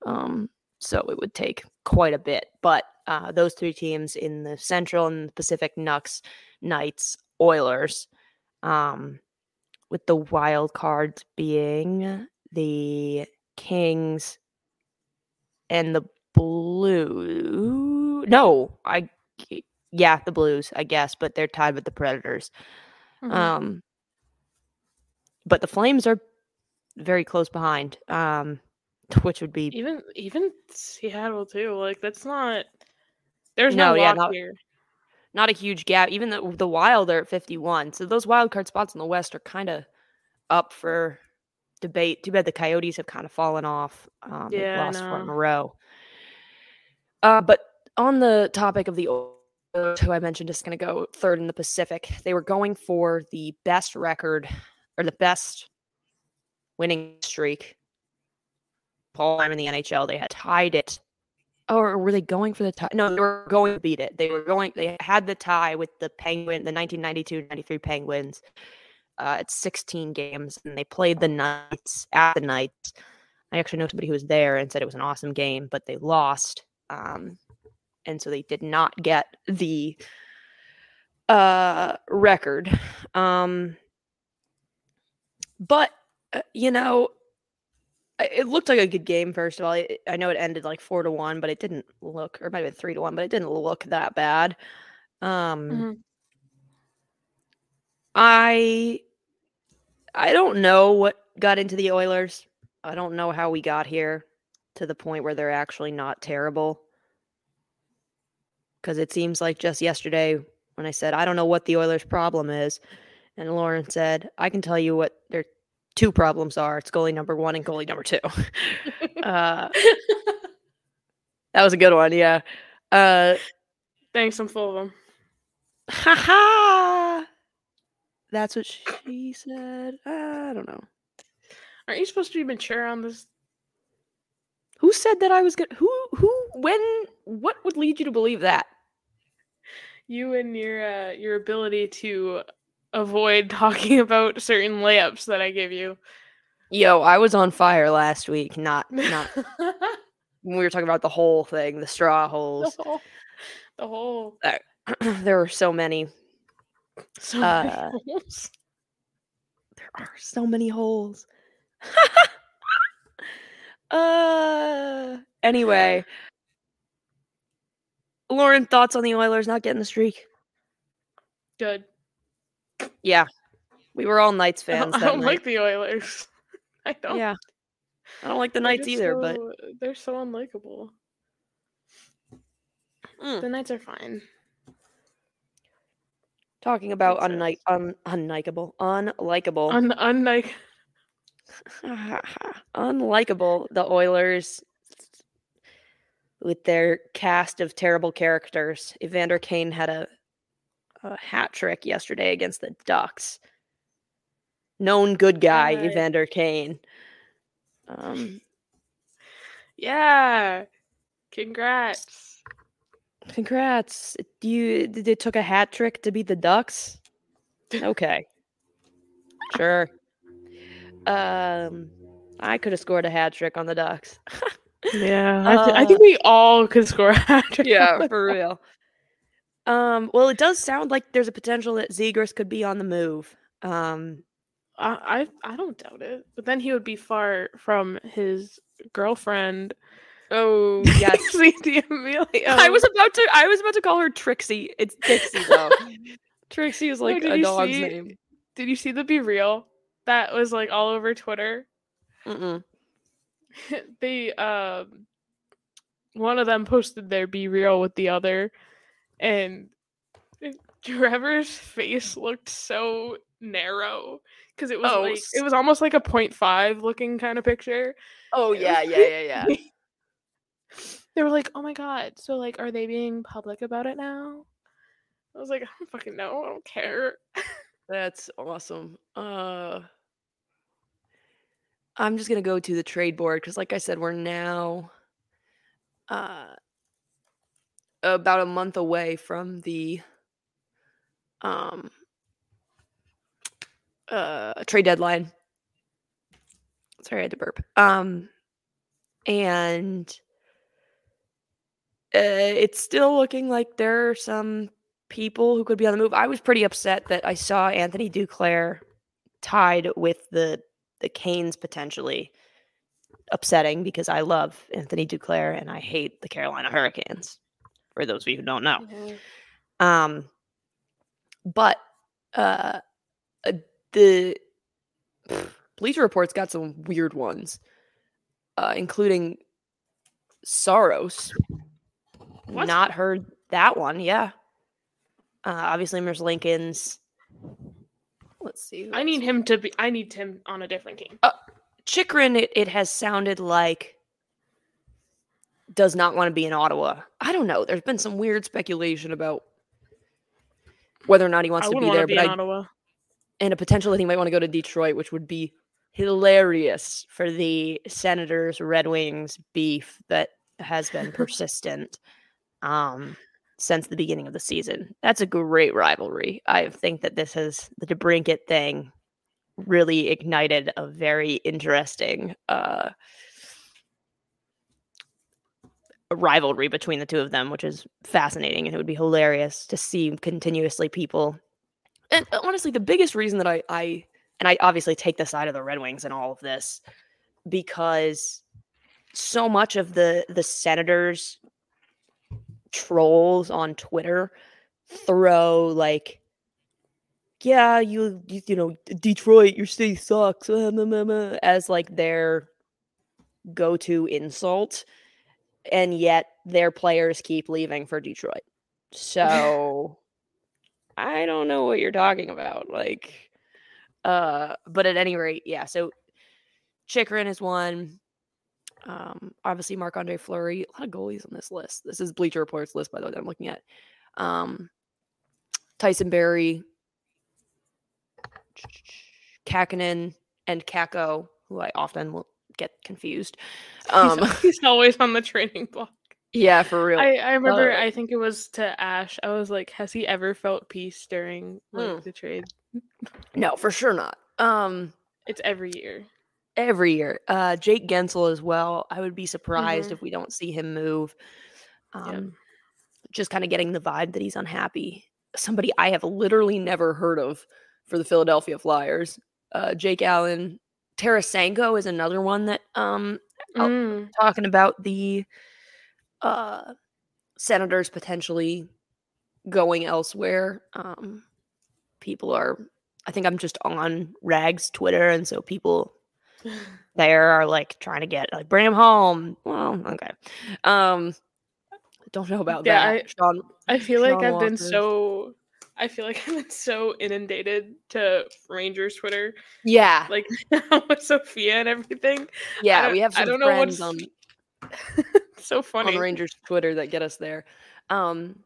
Um, so it would take quite a bit. But uh, those three teams in the Central and the Pacific, Nucks, Knights, Oilers, um, with the wild cards being the Kings and the Blue. No, I yeah, the Blues, I guess, but they're tied with the Predators. Mhm. Um, but the Flames are very close behind, um, which would be even even Seattle too. Like that's not. There's no, No, yeah, not- here. not a huge gap. Even the, the Wild are at 51. So those wild card spots in the West are kind of up for debate. Too bad the Coyotes have kind of fallen off. Um, Yeah, lost four in a row. Uh, but on the topic of the Oilers, who I mentioned is going to go third in the Pacific, they were going for the best record or the best winning streak. Paul time in the NHL, they had tied it. Or were they going for the tie? No, they were going to beat it. They were going. They had the tie with the Penguin, the 1992-93 Penguins, uh, at 16 games, and they played the Knights at the Knights. I actually know somebody who was there and said it was an awesome game, but they lost. Um, and so they did not get the uh record. Um but uh, you know, it looked like a good game. First of all, I, know it ended like four to one, but it didn't look, or it might have been three to one, but it didn't look that bad. Um, Mhm. I I don't know what got into the Oilers. I don't know how we got here to the point where they're actually not terrible. Because it seems like just yesterday when I said I don't know what the Oilers' problem is, and Lauren said I can tell you what their two problems are. It's goalie number one and goalie number two. uh, that was a good one, yeah. Uh, Thanks, I'm full of them. ha ha. That's what she said. I don't know. Aren't you supposed to be mature on this? Who said that I was good? Who? Who? When? What would lead you to believe that? You and your uh, your ability to avoid talking about certain layups that I give you. Yo, I was on fire last week. Not, not when we were talking about the whole thing, the straw the holes. whole, the whole there were so many. So many Uh, holes. There are so many holes. uh. Anyway, Lauren, thoughts on the Oilers not getting the streak? Good. Yeah, we were all Knights I don't, fans. I don't night. like the Oilers. I don't. Yeah, I don't like the Knights just either, but they're so unlikable. Mm. The Knights are fine. Talking about unlike un unlikable, unlikable, Un unlike unlikable. The Oilers with their cast of terrible characters. Evander Kane had a, a hat trick yesterday against the Ducks. Known good guy, Right. Evander Kane. Um, yeah. Congrats. Congrats! You they took a hat trick to beat the Ducks. Okay, sure. Um, I could have scored a hat trick on the Ducks. Yeah, I, thi- I think we all could score a hat trick. yeah, for real. Um, well, it does sound like there's a potential that Zegras could be on the move. Um, I, I I don't doubt it. But then he would be far from his girlfriend. Oh yes, Trixie Amelia. I was about to. I was about to call her Trixie. It's Dixie though. Trixie is like did a dog's see- name. Did you see the Be Real? That was like all over Twitter. Mm-mm. they um one of them posted their Be Real with the other and Trevor's face looked so narrow because it was oh, like it was almost like a 0.5 looking kind of picture. Oh yeah, yeah, yeah, yeah. They were like, "Oh my god!" So like, are they being public about it now? I was like, "I don't fucking know. I don't care." That's awesome. Uh, I'm just gonna go to the trade board because, like I said, we're now uh about a month away from the um uh trade deadline. Sorry, I had to burp. Um, and uh, it's still looking like there are some people who could be on the move. I was pretty upset that I saw Anthony Duclair tied with the the Canes potentially. Upsetting because I love Anthony Duclair and I hate the Carolina Hurricanes. For those of you who don't know, um, but uh, uh, the Bleacher Report's got some weird ones, uh, including Saros. Not heard that one. Yeah. Uh, obviously, there's Lincoln's. Let's see. I need him to be. I need him on a different team. Chychrun. It, it has sounded like does not want to be in Ottawa. I don't know. There's been some weird speculation about whether or not he wants I to be there, be but in I, Ottawa. and a potential that he might want to go to Detroit, which would be hilarious for the Senators Red Wings beef that has been persistent um, since the beginning of the season. That's a great rivalry. I think that this has the DeBrincat thing really ignited a very interesting uh, rivalry between the two of them, which is fascinating, and it would be hilarious to see continuously people. And uh, honestly, the biggest reason that I, I and I obviously take the side of the Red Wings in all of this because so much of the the Senators trolls on Twitter throw like yeah, you, you you know, Detroit, your city sucks as like their go-to insult and yet their players keep leaving for Detroit. So I don't know what you're talking about. Like uh but at any rate, yeah. So Chychrun is one. Um, obviously Marc Andre Fleury. A lot of goalies on this list. This is Bleacher Report's list, by the way, that I'm looking at. Um, Tyson Barrie, Kahkonen, and Kakko, who I often will get confused. Um, he's, he's always on the training block. Yeah, for real. I, I remember. Uh, I think it was to Ash. I was like, "Has he ever felt peace during like mm. the trade?" No, for sure not. Um, it's every year. Every year. Uh, Jake Guentzel as well. I would be surprised mm-hmm. if we don't see him move. Um, just kind of getting the vibe that he's unhappy. Somebody I have literally never heard of for the Philadelphia Flyers. Uh, Jake Allen, Tarasenko is another one that um mm. talking about the uh senators potentially going elsewhere. Um people are I think I'm just on Rags Twitter and so people there are like trying to get like bring him home. Well, okay. Um don't know about yeah, that. I, Sean, I feel Sean like I've been so I feel like I've been so inundated to Rangers Twitter. Yeah. Like with Sophia and everything. Yeah, we have some I don't friends know what's on so funny on Rangers Twitter that get us there. Um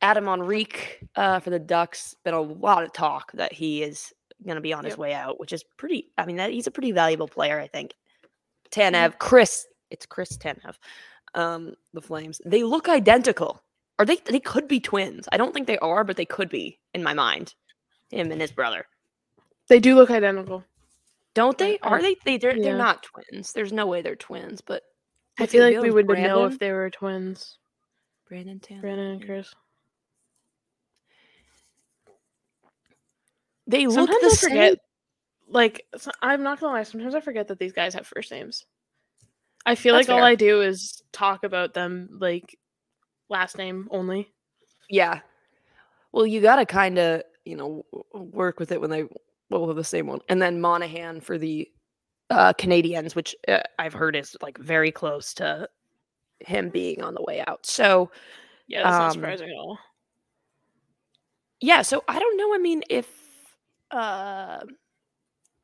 Adam Henrique uh, for the Ducks. Been a lot of talk that he is going to be on yep. his way out, which is pretty. I mean, that he's a pretty valuable player, I think. Tanev. Chris, it's Chris Tanev. Um, the Flames. They look identical. Are they? They could be twins. I don't think they are, but they could be in my mind. Him and his brother. They do look identical, don't they? Are they? They they're, yeah. they're not twins. There's no way they're twins, but I feel like we would Brandon? know if they were twins. Brandon Tanev. Brandon and Chris. They look sometimes the I forget, same. Like I'm not gonna lie. Sometimes I forget that these guys have first names. I feel That's like fair. all I do is talk about them like last name only. Yeah. Well, you gotta kind of you know work with it when they both have the same one, and then Monahan for the uh, Canadiens, which uh, I've heard is like very close to him being on the way out. So yeah, that's um, not surprising at all. Yeah, so I don't know. I mean, if uh,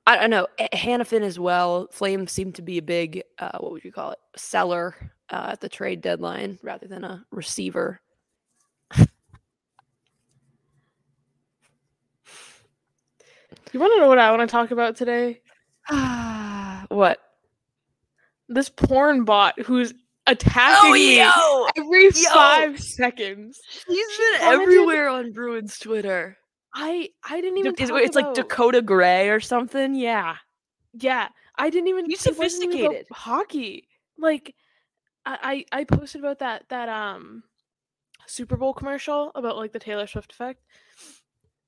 I don't know. Hanifin as well. Flames seem to be a big, uh, what would you call it, seller uh, at the trade deadline rather than a receiver. You want to know what I want to talk about today? what? This porn bot who's attacking oh, me yo! every yo! five seconds. He's been everywhere on Bruins Twitter. I I didn't even. It's, it's like Dakota Gray or something. Yeah, yeah. I didn't even. You sophisticated hockey. Like, I, I I posted about that that um Super Bowl commercial about like the Taylor Swift effect,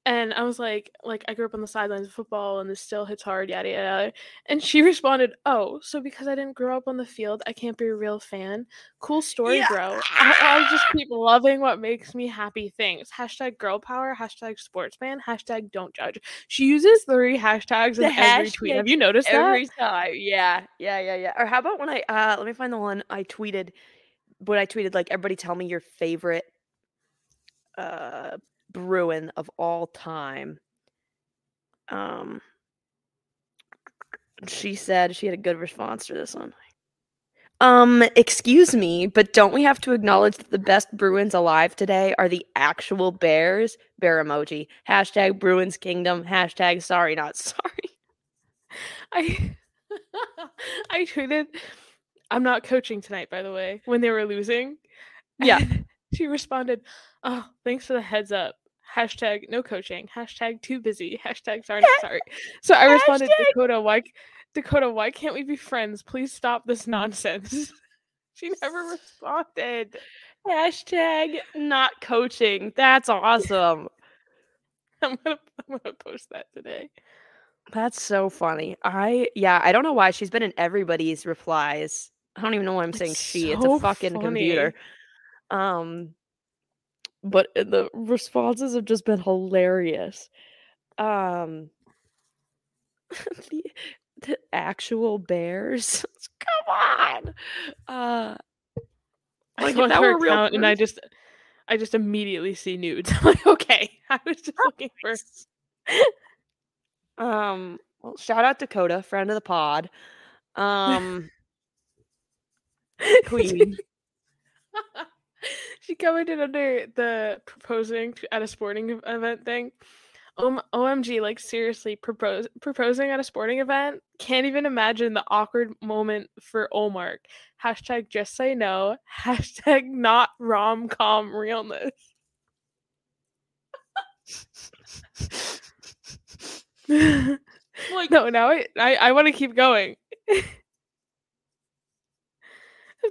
and I was like, like I grew up on the sidelines of football, and this still hits hard, yada yada. And she responded, "Oh, so because I didn't grow up on the field, I can't be a real fan. Cool story, yeah. bro. I, I just keep loving what makes me happy things. Hashtag girl power. Hashtag sports fan. Hashtag don't judge. She uses three hashtags the in every tweet. Have you noticed every that? time? Yeah, yeah, yeah, yeah. Or how about when I uh let me find the one I tweeted. When I tweeted like everybody tell me your favorite uh Bruin of all time. Um, she said she had a good response to this one. Um, excuse me, but don't we have to acknowledge that the best Bruins alive today are the actual Bears? Bear emoji. Hashtag Bruins Kingdom. Hashtag sorry, not sorry. I I tweeted, I'm not coaching tonight, by the way, when they were losing. Yeah. she responded, Oh, thanks for the heads up hashtag no coaching, hashtag too busy, hashtag sorry, sorry. So I responded, Dakota, why Dakota, why can't we be friends? Please stop this nonsense. She never responded. Hashtag not coaching. That's awesome. I'm gonna I'm gonna post that today. That's so funny. I yeah, I don't know why she's been in everybody's replies. I don't even know why I'm saying It's she. It's a fucking computer. Um but the responses have just been hilarious. Um the, the actual bears. Come on. Uh Like, if that were real and I just I just immediately see nudes. I'm like, okay. I was just looking for um well, shout out Dakota, friend of the pod. Um Queen. she commented under the proposing at a sporting event thing. Um, OMG, like seriously, propose proposing at a sporting event? Can't even imagine the awkward moment for Ullmark. Hashtag just say no. Hashtag not rom com realness. like No, now I I, I want to keep going.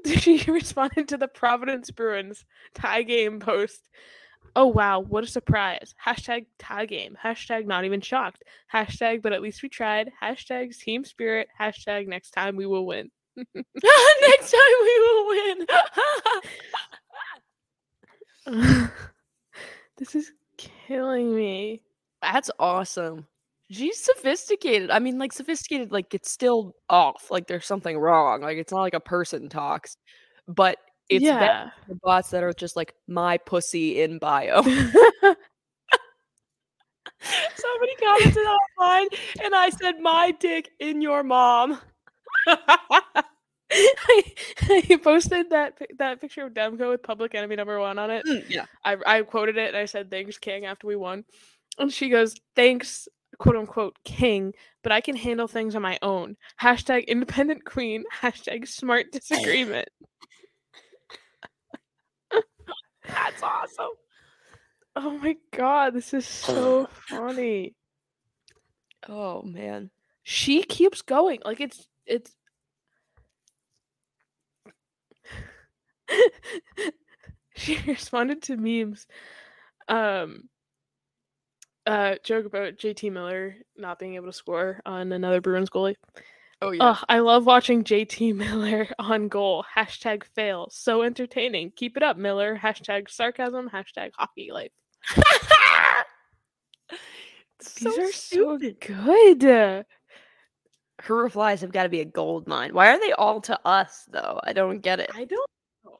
she responded to the Providence Bruins tie game post. Oh wow, what a surprise. Hashtag tie game. Hashtag not even shocked. Hashtag but at least we tried. Hashtag team spirit. Hashtag next time we will win. next time we will win. this is killing me. That's awesome. She's sophisticated. I mean, like sophisticated, like it's still off. Like there's something wrong. Like it's not like a person talks, but it's yeah. the bots that are just like my pussy in bio. Somebody commented online, and I said my dick in your mom. I, I posted that that picture of Demko with Public Enemy number one on it. Mm, yeah. I I quoted it and I said thanks King after we won, and she goes thanks quote unquote King, but I can handle things on my own. Hashtag independent queen. Hashtag smart disagreement. That's awesome. oh my god, this is so funny. Oh man. She keeps going like it's it's. she responded to memes um uh joke about JT Miller not being able to score on another Bruins goalie. Oh Ugh, I love watching JT Miller on goal. Hashtag fail. So entertaining. Keep it up, Miller. Hashtag sarcasm. Hashtag hockey life. These are so good. Her replies have got to be a gold mine. Why are they all to us though? I don't get it. I don't know.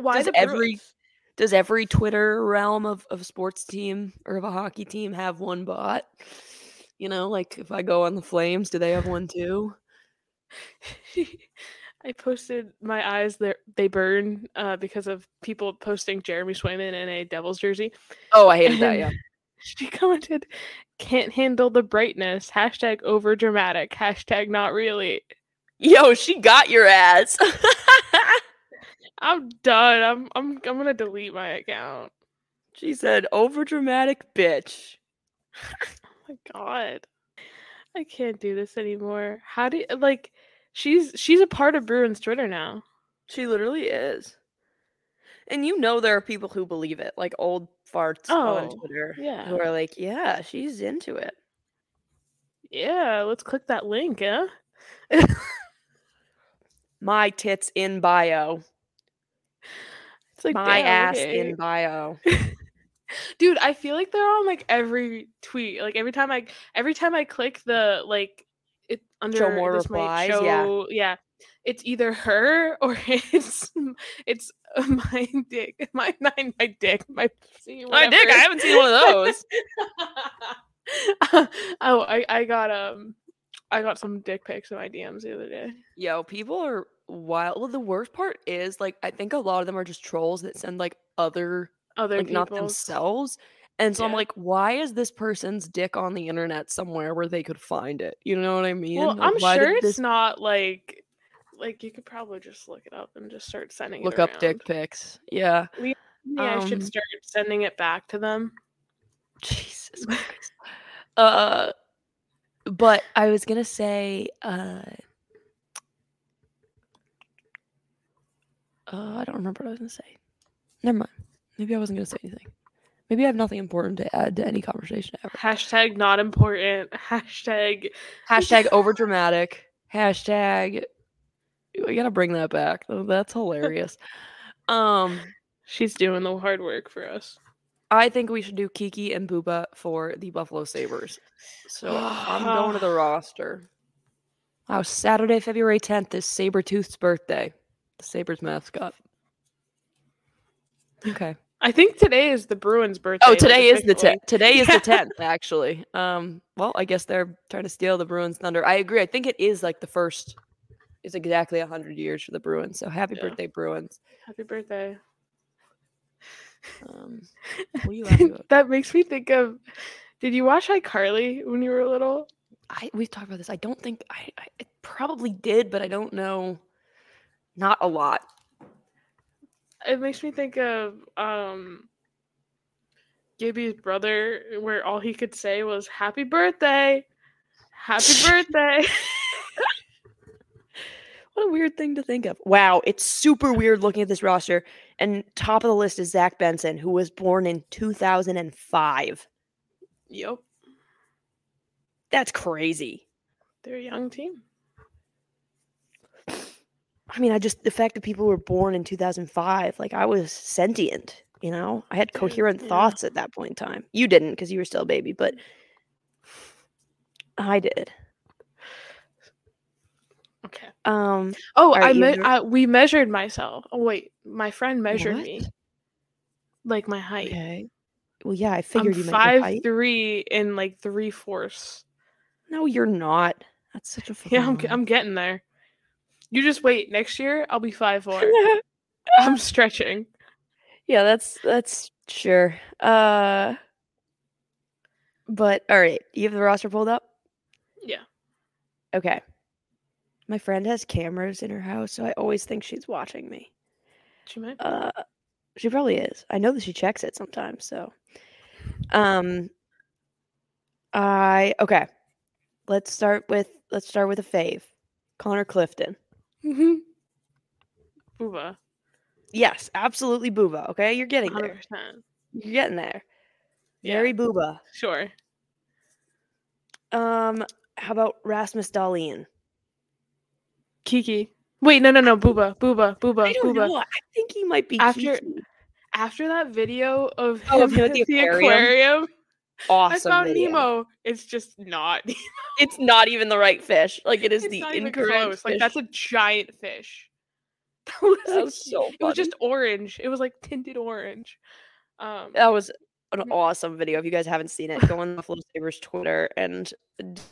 Why Does the every- Bruins? Does every Twitter realm of, of a sports team or of a hockey team have one bot? You know, like if I go on the Flames, do they have one too? I posted my eyes they they burn uh, because of people posting Jeremy Swayman in a Devils jersey. Oh, I hated that. Yeah. She commented, "Can't handle the brightness." Hashtag over dramatic. Hashtag not really. Yo, she got your ass. I'm done. I'm I'm I'm gonna delete my account. she said, "Over dramatic bitch." Oh my god, I can't do this anymore. How do you, like? She's she's a part of Bruins Twitter now. She literally is. And you know there are people who believe it, like old farts on Oh, Twitter, yeah. who are like, "Yeah, she's into it." Yeah, let's click that link, huh? My tits in bio. It's like My ass okay. in bio. dude i feel like they're on like every tweet like every time i every time i click the like it under more this replies, yeah. show yeah it's either her or it's it's uh, my dick my my, my dick my pussy, My dick. I haven't seen one of those. oh i i got um i got some dick pics in my dms the other day Yo, people are wild. Well, the worst part is like I think a lot of them are just trolls that send like other other like not themselves. And so I'm like, why is this person's dick on the internet somewhere where they could find it? You know what I mean? well Like, i'm sure it's this- not like like you could probably just look it up and just start sending look up dick pics. Yeah. Maybe I should Um, start sending it back to them. Jesus Christ. uh but I was gonna say, uh Uh, I don't remember what I was gonna say. Never mind. Maybe I wasn't gonna say anything. Maybe I have nothing important to add to any conversation ever. Hashtag not important. Hashtag Hashtag over dramatic. Hashtag. We gotta bring that back. That's hilarious. um, she's doing the hard work for us. I think we should do Kiki and Booba for the Buffalo Sabres. So I'm going to the roster. Wow, Saturday, February 10th is Sabretooth's birthday. The Sabres mascot. Okay. I think today is the Bruins' birthday. Oh, today is the officially. tenth. Today is Yeah. the tenth, actually. Um, well, I guess they're trying to steal the Bruins' thunder. I agree. I think it is like the first. It's exactly hundred years for the Bruins. So happy Yeah. birthday, Bruins. Happy birthday. Um, what you that makes me think of. Did you watch iCarly when you were little? I we've talked about this. I don't think I, I it probably did, but I don't know. Not a lot. It makes me think of um Gibby's brother, where all he could say was "Happy birthday, Happy birthday." What a weird thing to think of. Wow, it's super weird looking at this roster. And top of the list is Zach Benson, who was born in 2005. yep, That's crazy. they're a young team. I mean, I just the fact that people were born in 2005, like I was sentient, you know? I had coherent yeah. thoughts at that point in time. You didn't because you were still a baby, but I did. Okay. Um, Oh, I, you me- I we measured myself. Oh wait, my friend measured What? me, like my height. okay. Well, yeah, I I'm figured you meant five three and like three fourths. No, you're not. That's such a Yeah, I'm. I'm getting there. You just wait. Next year, I'll be five four. I'm stretching. yeah, that's that's sure. Uh, but all right, you have the roster pulled up. Yeah. Okay. My friend has cameras in her house, so I always think she's watching me. She might. Uh, she probably is. I know that she checks it sometimes. So, um, I okay. Let's start with let's start with a fave, Connor Clifton. Mm-hmm. Booba. Yes, absolutely, Booba. Okay, you're getting Hundred there. percent. You're getting there. Yeah. Very Booba. Sure. Um, how about Rasmus Dahlin? Kiki. Wait, no, no, no. Booba. Booba. Booba. I don't Booba. know. I think he might be After- Kiki. After that video of Oh, him him at the aquarium? aquarium, Awesome. I found video. Nemo. It's just not. It's not even the right fish. Like it is it's the incorrect close. Like that's a giant fish. That was, That was so It was just orange. It was like tinted orange. Um, That was an awesome video. If you guys haven't seen it, go on Buffalo Sabres Twitter. And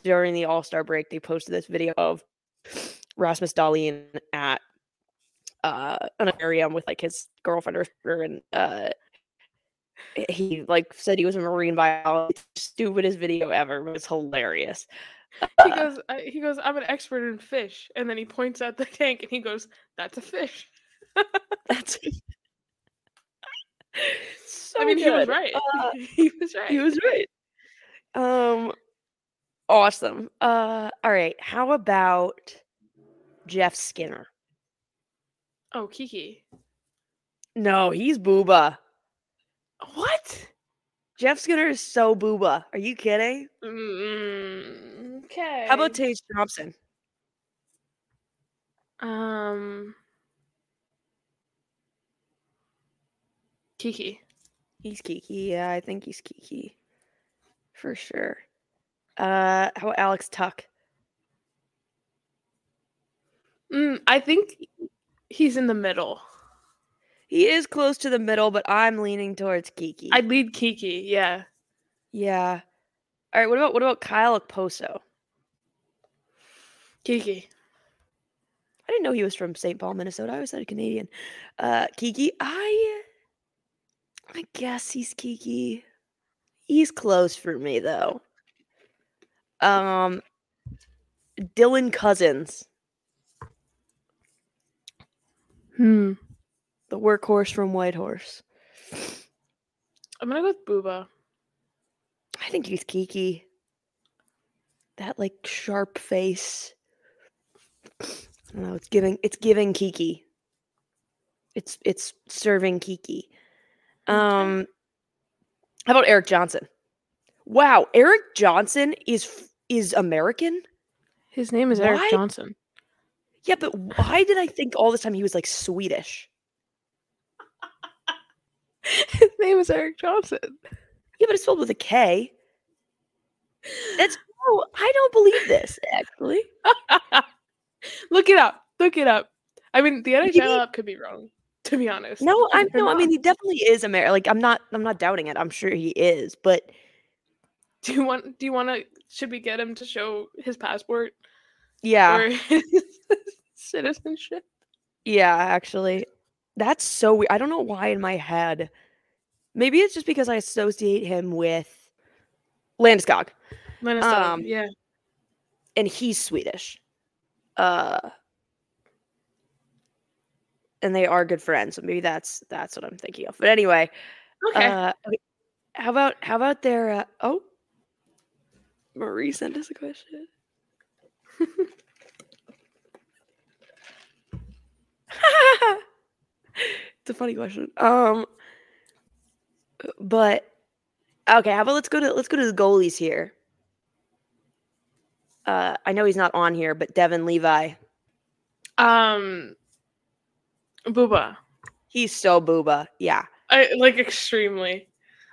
during the All Star break, they posted this video of Rasmus Dahlin at uh, an aquarium with like his girlfriend or and uh, he like said he was a marine biologist. Stupidest video ever, but it's hilarious. he Uh, goes. I, he goes. I'm an expert in fish, and then he points at the tank, and he goes, "That's a fish." That's so I mean, he was right. Uh, he was right. He was right. Um, awesome. Uh, all right. How about Jeff Skinner? Oh, Kiki. No, he's booba. What? Jeff Skinner is so booba. Are you kidding? Mm, okay. How about Tage Thompson? um Kiki? He's Kiki. Yeah, I think he's Kiki for sure. Uh, how about Alex Tuch? Mm, I think he's in the middle. He is close to the middle, but I'm leaning towards Kiki. I'd lead Kiki. Yeah. yeah. All right. What about what about Kyle Okposo? Kiki. I didn't know he was from St. Paul, Minnesota. I always thought a Canadian. Uh, Kiki, I, I guess he's Kiki. He's close for me though. Um, Dylan Cozens, Hmm. The workhorse from Whitehorse. I'm gonna go with Booba. I think he's Kiki. That like sharp face. I don't know. It's giving. It's giving Kiki. It's it's serving Kiki. Um, how about Erik Johnson? Wow, Erik Johnson is is American. His name is Erik Johnson. Yeah, but why did I think all this time he was like Swedish? His name is Erik Johnson. Yeah, but it's spelled with a K. That's no, I don't believe this actually. Look it up. Look it up. I mean, the Maybe- NHL app could be wrong. To be honest. No, I no, I mean he definitely is American. Like I'm not, I'm not doubting it. I'm sure he is, but Do you want? Do you want to? Should we get him to show his passport yeah, or his citizenship? yeah. Actually, that's so weird. I don't know why in my head. Maybe it's just because I associate him with Landeskog, Landeskog, Um, yeah. and he's Swedish. Uh, and they are good friends, so maybe that's that's what I'm thinking of. But anyway, Okay. Uh, how about how about their uh, oh Marie sent us a question. it's a funny question. Um but okay, how about let's go to let's go to the goalies here. Uh I know he's not on here, but Devon Levi. um, Booba. He's so booba. Yeah. I like extremely.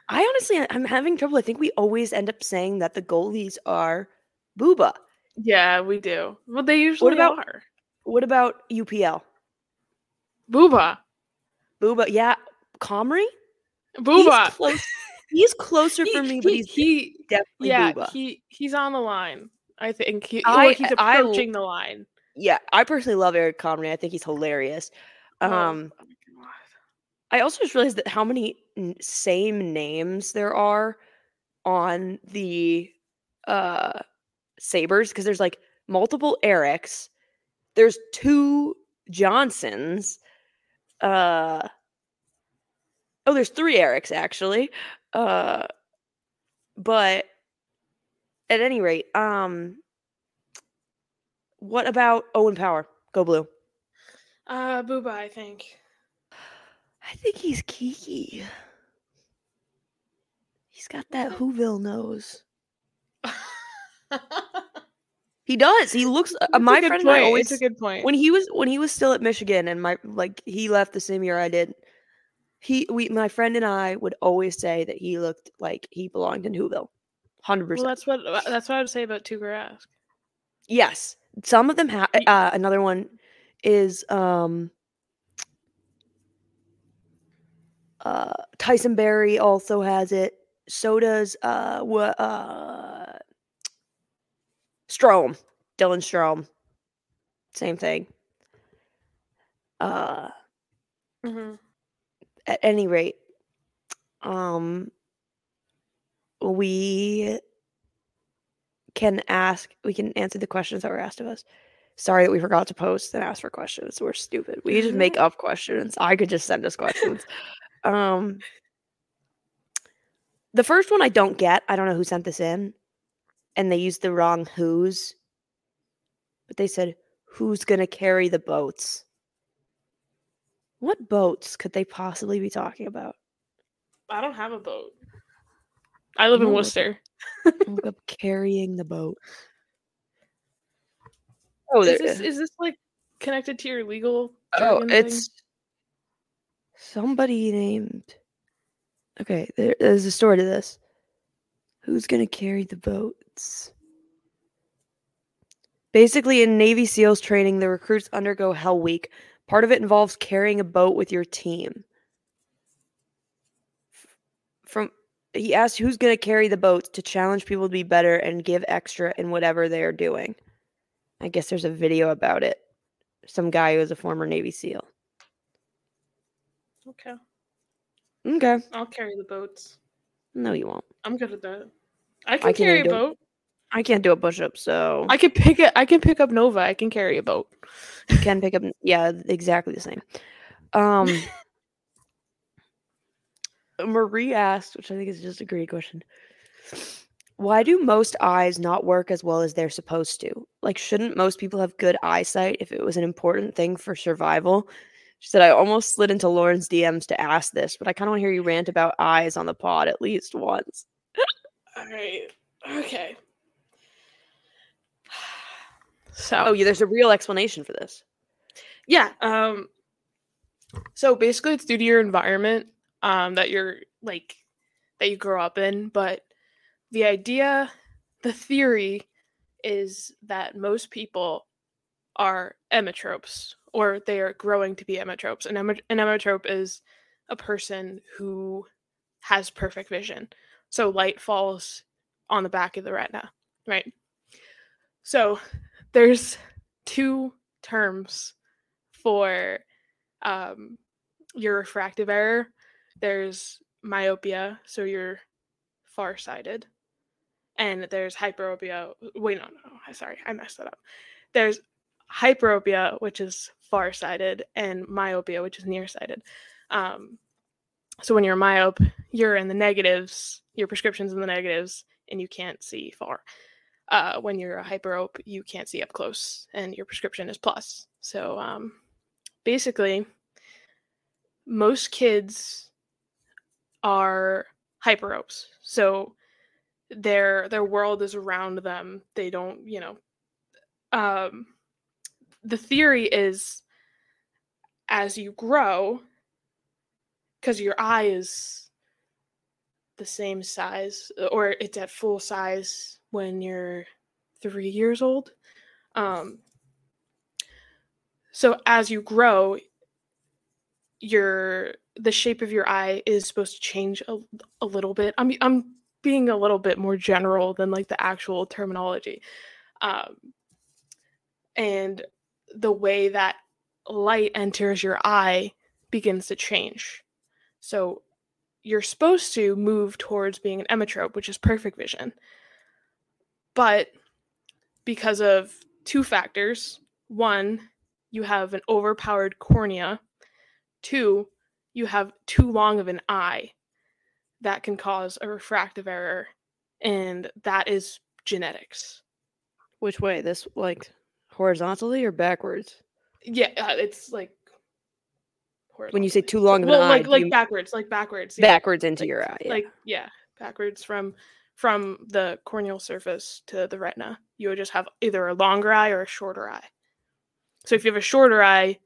I honestly, I'm having trouble. I think we always end up saying that the goalies are booba. Yeah, we do. Well, they usually what about- are. What about UPL? Booba. Booba, yeah. Comrie? Booba. He's, close, he's closer for He- me, but he- he's he. definitely Yeah, Booba. he he's on the line. I think he. I- he's I- approaching the line. yeah, I personally love Eric Comrie. I think he's hilarious. Oh, Um, oh. I also just realized that how many same names there are on the uh Sabres because there's like multiple Erics, there's two Johnsons, uh oh, there's three Erics actually. Uh but at any rate, um what about Owen Power? Go blue. Uh, Booba, I think. I think he's Kiki. He's got that Whoville nose. He does. He looks. Uh, That's a my friend and I point. always It's a good point. when he was when he was still at Michigan and my like he left the same year I did. He we my friend and I would always say that he looked like he belonged in Whoville. 100%. well, that's what uh, that's what I would say about Tuukka Rask. Yes, some of them have. Uh, another one is um. Uh, Tyson Barrie also has it. So does uh, uh, Strome, Dylan Strome. Same thing. Uh, Mm-hmm. At any rate, um, we can ask, we can answer the questions that were asked of us. Sorry that we forgot to post and ask for questions. We're stupid. We just make up questions. I could just send us questions. um, the first one I don't get. I don't know who sent this in, and they used the wrong who's, but they said who's gonna carry the boats. What boats could they possibly be talking about? I don't have a boat. I live in No. Worcester. Look up carrying the boat. Oh, Is this is this like connected to your legal? oh, jargon thing? it's somebody named. Okay, there, there's a story to this. Who's gonna carry the boats? Basically, in Navy SEALs training, the recruits undergo Hell Week. Part of it involves carrying a boat with your team. From he asked who's going to carry the boats to challenge people to be better and give extra in whatever they are doing. I guess there's a video about it. Some guy who is a former Navy SEAL. okay. Okay. I'll carry the boats. No, you won't. I'm good at that. I can can't carry a boat. I can't do a push up, so I can pick it. I can pick up Nova. I can carry a boat. you can pick up. Yeah, exactly the same. Um, Marie asked, which I think is just a great question. Why do most eyes not work as well as they're supposed to? Like, shouldn't most people have good eyesight if it was an important thing for survival? She said, I almost slid into Lauren's DMs to ask this, but I kind of want to hear you rant about eyes on the pod at least once. All right. Okay. So, Oh, yeah, there's a real explanation for this. yeah. Um. So basically, it's due to your environment, um, that you're like, that you grow up in. But the idea, the theory, is that most people are emmetropes, or they are growing to be emmetropes. An, emme- an is a person who has perfect vision. So light falls on the back of the retina, right? So there's two terms for um, your refractive error. There's myopia, so you're farsighted, and there's hyperopia. Wait, no, no, sorry, I messed that up. There's hyperopia, which is farsighted, and myopia, which is nearsighted. Um, so when you're myope, you're in the negatives, your prescription's in the negatives, and you can't see far. Uh, when you're a hyperope, you can't see up close, and your prescription is plus. So um, basically, most kids are hyperopes. So their their world is around them. They don't, you know. Um, the theory is as you grow, because your eye is the same size, or it's at full size when you're three years old. Um, so as you grow, your the shape of your eye is supposed to change a, a little bit. I'm I'm being a little bit more general than like the actual terminology. Um, and the way that light enters your eye begins to change. So you're supposed to move towards being an emmetrope, which is perfect vision. But because of two factors, one, you have an overpowered cornea. Two, you have too long of an eye that can cause a refractive error, and that is genetics. Which way? This like horizontally or backwards? Yeah, uh, it's like When you say too long of well, an like eye, like you- backwards, like backwards, yeah. backwards into like- your eye. Yeah. like yeah, backwards from from the corneal surface to the retina. You would just have either a longer eye or a shorter eye. So if you have a shorter eye,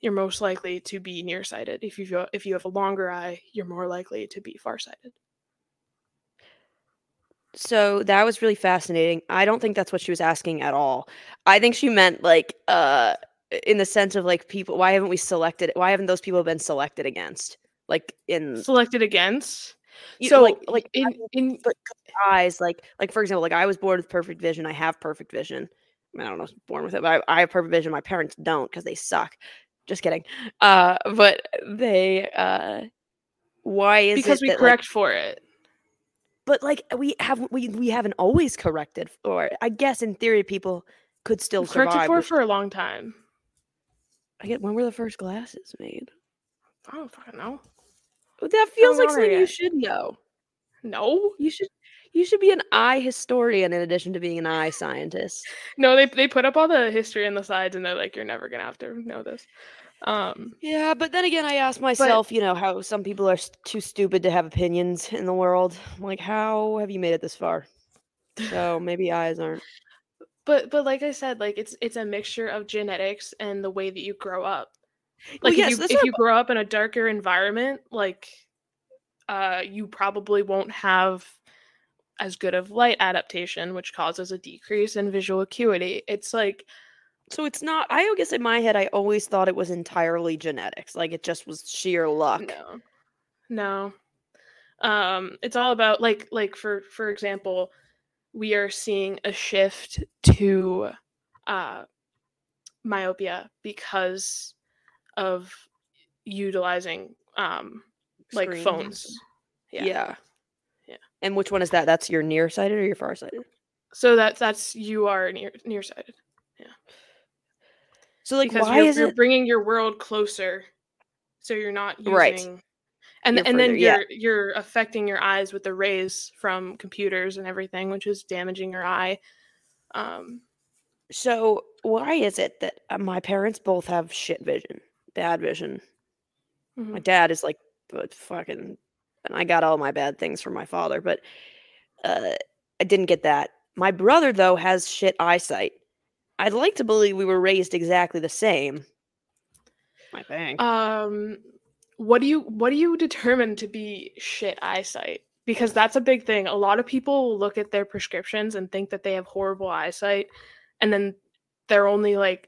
you're most likely to be nearsighted. If you if you have a longer eye, you're more likely to be farsighted. So that was really fascinating. I don't think that's what she was asking at all. I think she meant like uh in the sense of like people why haven't we selected why haven't those people been selected against? Like in Selected against. You- So like like in in eyes like like for example like I was born with perfect vision. I have perfect vision. I, mean, I don't know if I was born with it, but I, I have perfect vision. My parents don't because they suck. Just kidding. Uh but they uh why is because it we that, like, correct for it. but like we have we we haven't always corrected or i guess in theory people could still We've corrected for it for a long time. i get when were the first glasses made I don't fucking know. Well, that feels like know something you should know. No, you should you should be an eye historian in addition to being an eye scientist. No, they they put up all the history on the sides, and they're like, you're never gonna have to know this. Um, yeah but then again i ask myself you know how some people are s- too stupid to have opinions in the world. I'm like how have you made it this far? So maybe eyes aren't. But but like I said, like it's it's a mixture of genetics and the way that you grow up. Well, Like yes, if you if you grow up in a darker environment, like uh, you probably won't have as good of light adaptation, which causes a decrease in visual acuity. It's like So it's not. I guess in my head, I always thought it was entirely genetics. Like it just was sheer luck. No. No. Um it's all about like like for for example, we are seeing a shift to uh myopia because of utilizing um like Screens. phones. Yeah. Yeah. yeah. And which one is that? That's your nearsighted or your farsighted? So that's that's you are near nearsighted. Yeah. So like, because why you're, is you're it? bringing your world closer so you're not using Right. and You're and then further- yeah. you're you're affecting your eyes with the rays from computers and everything which is damaging your eye um So why is it that uh, my parents both have shit vision? Bad vision. My Mhm. dad is like but fucking and I got all my bad things from my father, but uh I didn't get that. My brother though has shit eyesight. I'd like to believe we were raised exactly the same. I think. Um, what do you what do you determine to be shit eyesight? Because that's a big thing. A lot of people look at their prescriptions and think that they have horrible eyesight, and then they're only like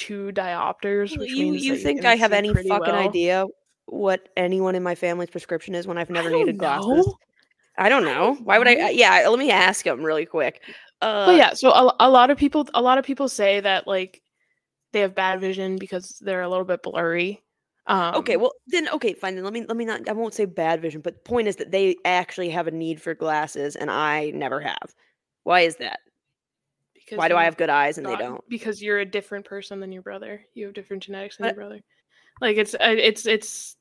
two diopters. Which you means you think I have any fucking well. idea what anyone in my family's prescription is when I've never needed glasses? I don't know. Why would I? uh, Yeah, let me ask him really quick. Uh, But yeah, so a, a lot of people a lot of people say that like they have bad vision because they're a little bit blurry. Um, okay, well then, okay, fine. Then let me let me not. I won't say bad vision, but the point is that they actually have a need for glasses, and I never have. Why is that? Because Why do I have good eyes and they don't? Because you're a different person than your brother. You have different genetics than But- your brother. Like it's uh, it's it's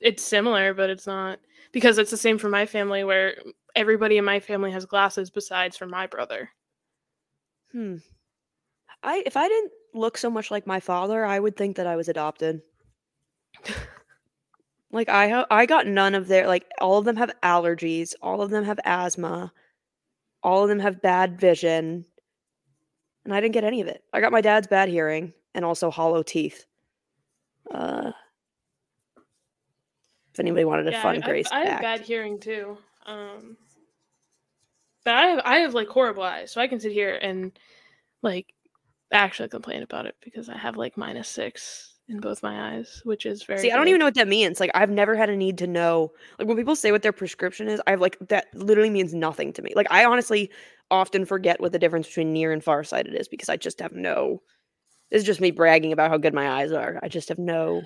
it's similar, but it's not because it's the same for my family where everybody in my family has glasses besides for my brother. Hmm. I if I didn't look so much like my father, I would think that I was adopted. like I ha- I got none of their like all of them have allergies, all of them have asthma, all of them have bad vision, and I didn't get any of it. I got my dad's bad hearing and also hollow teeth. Uh, if anybody wanted a Yeah, fun I, Grace I, I have bad hearing too. Um, but I have I have like horrible eyes, so I can sit here and like actually complain about it because I have like minus six in both my eyes, which is very. See, I don't even know what that means. Like, I've never had a need to know. Like, when people say what their prescription is, I've like that literally means nothing to me. Like, I honestly often forget what the difference between near and far sighted is because I just have no. This is just me bragging about how good my eyes are. I just have no.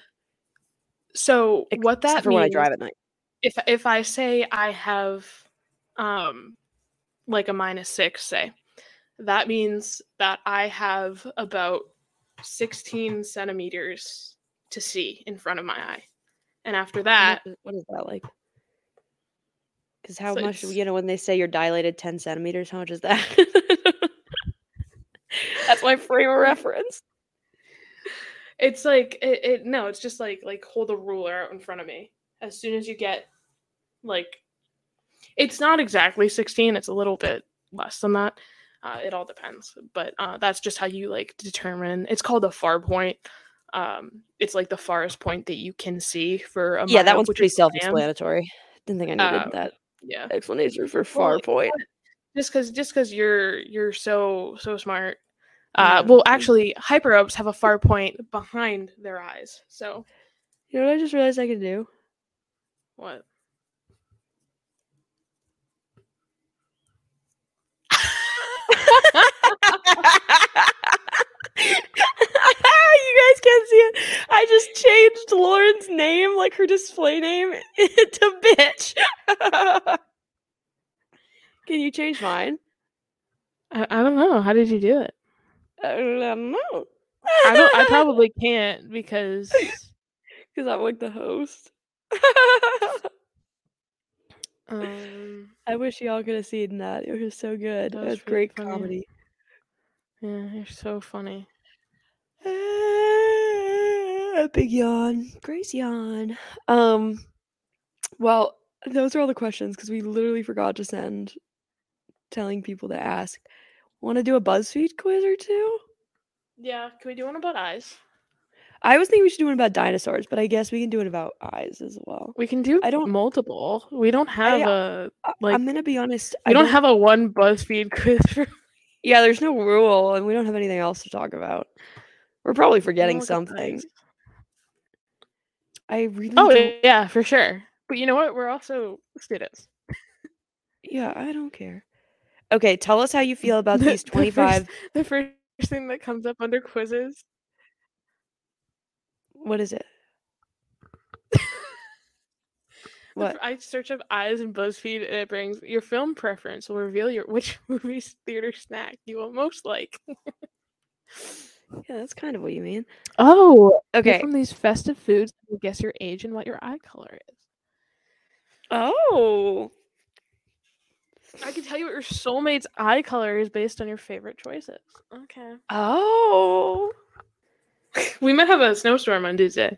So what that for when I drive at night. if if I say I have, um, like a minus six, say, that means that I have about sixteen centimeters to see in front of my eye, and after that, what is- that like? Because how So much you know when they say you're dilated ten centimeters? How much is that? That's my frame of reference. it's like it, it. No, it's just like like hold a ruler out in front of me. As soon as you get, like, it's not exactly sixteen. It's a little bit less than that. Uh, it all depends, but uh, that's just how you like determine. It's called a far point. Um, it's like the farthest point that you can see for a Yeah, that one's pretty is what am. self-explanatory. Didn't think I needed Um, that Yeah, explanation for far like, point. just because just because you're you're so so smart. Uh, well, actually, hyperopes have a far point behind their eyes. So You know what I just realized I could do? what? you guys can't see it. I just changed Lauren's name, like her display name, to bitch. Can you change mine? I, I don't know. How did you do it? I don't know. I don't. I probably can't because because I'm like the host. Um I wish y'all could have seen that. It was so good. That It was was great funny. comedy. yeah, you're so funny. A big yawn. Grace yawn. Um well, those are all the questions because we literally forgot to send telling people to ask. Want to do a BuzzFeed quiz or two? Yeah, can we do one about eyes? I was thinking we should do one about dinosaurs, but I guess we can do it about eyes as well. We can do I don't- multiple. We don't have I- a I- like. I'm gonna be honest. we don't, have a one BuzzFeed quiz for. Yeah, there's no rule, and we don't have anything else to talk about. We're probably forgetting something. I really. Oh don't- yeah, for sure. But you know what? We're also students. yeah, I don't care. Okay, tell us how you feel about The- these the 25. first- The first thing that comes up under quizzes. What is it? What? I search up eyes in BuzzFeed and it brings your film preference will reveal your which movie's theater snack you will most like. Yeah, that's kind of what you mean. Oh, Okay. From these festive foods, you guess your age and what your eye color is. Oh. I can tell you what your soulmate's eye color is based on your favorite choices. Okay. Oh. We might have a snowstorm on Tuesday.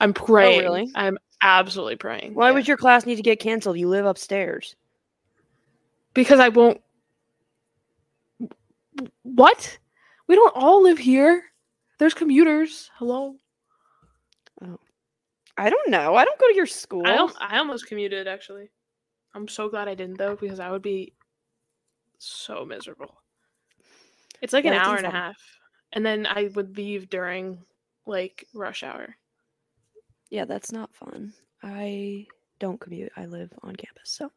I'm praying. Oh, really? I'm absolutely praying. Why yeah. would your class need to get canceled? You live upstairs. Because I won't. What? We don't all live here. There's commuters. Hello. Oh. I don't know. I don't go to your school. I I almost commuted actually. I'm so glad I didn't though because I would be so miserable. It's like Yeah, an hour and a half, and then I would leave during like rush hour. Yeah, that's not fun. I don't commute. I live on campus. So,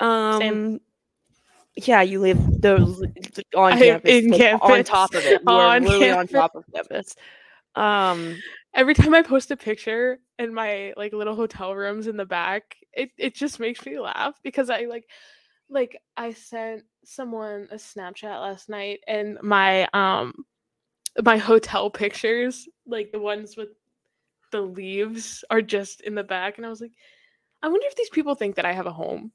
um, yeah, you live those on I campus, in like, on top of it. You are on literally on campus. top of campus. Um, Every time I post a picture in my like little hotel rooms in the back, it it just makes me laugh because I like like I sent someone a Snapchat last night and my um my hotel pictures, like the ones with the leaves are just in the back and I was like I wonder if these people think that I have a home.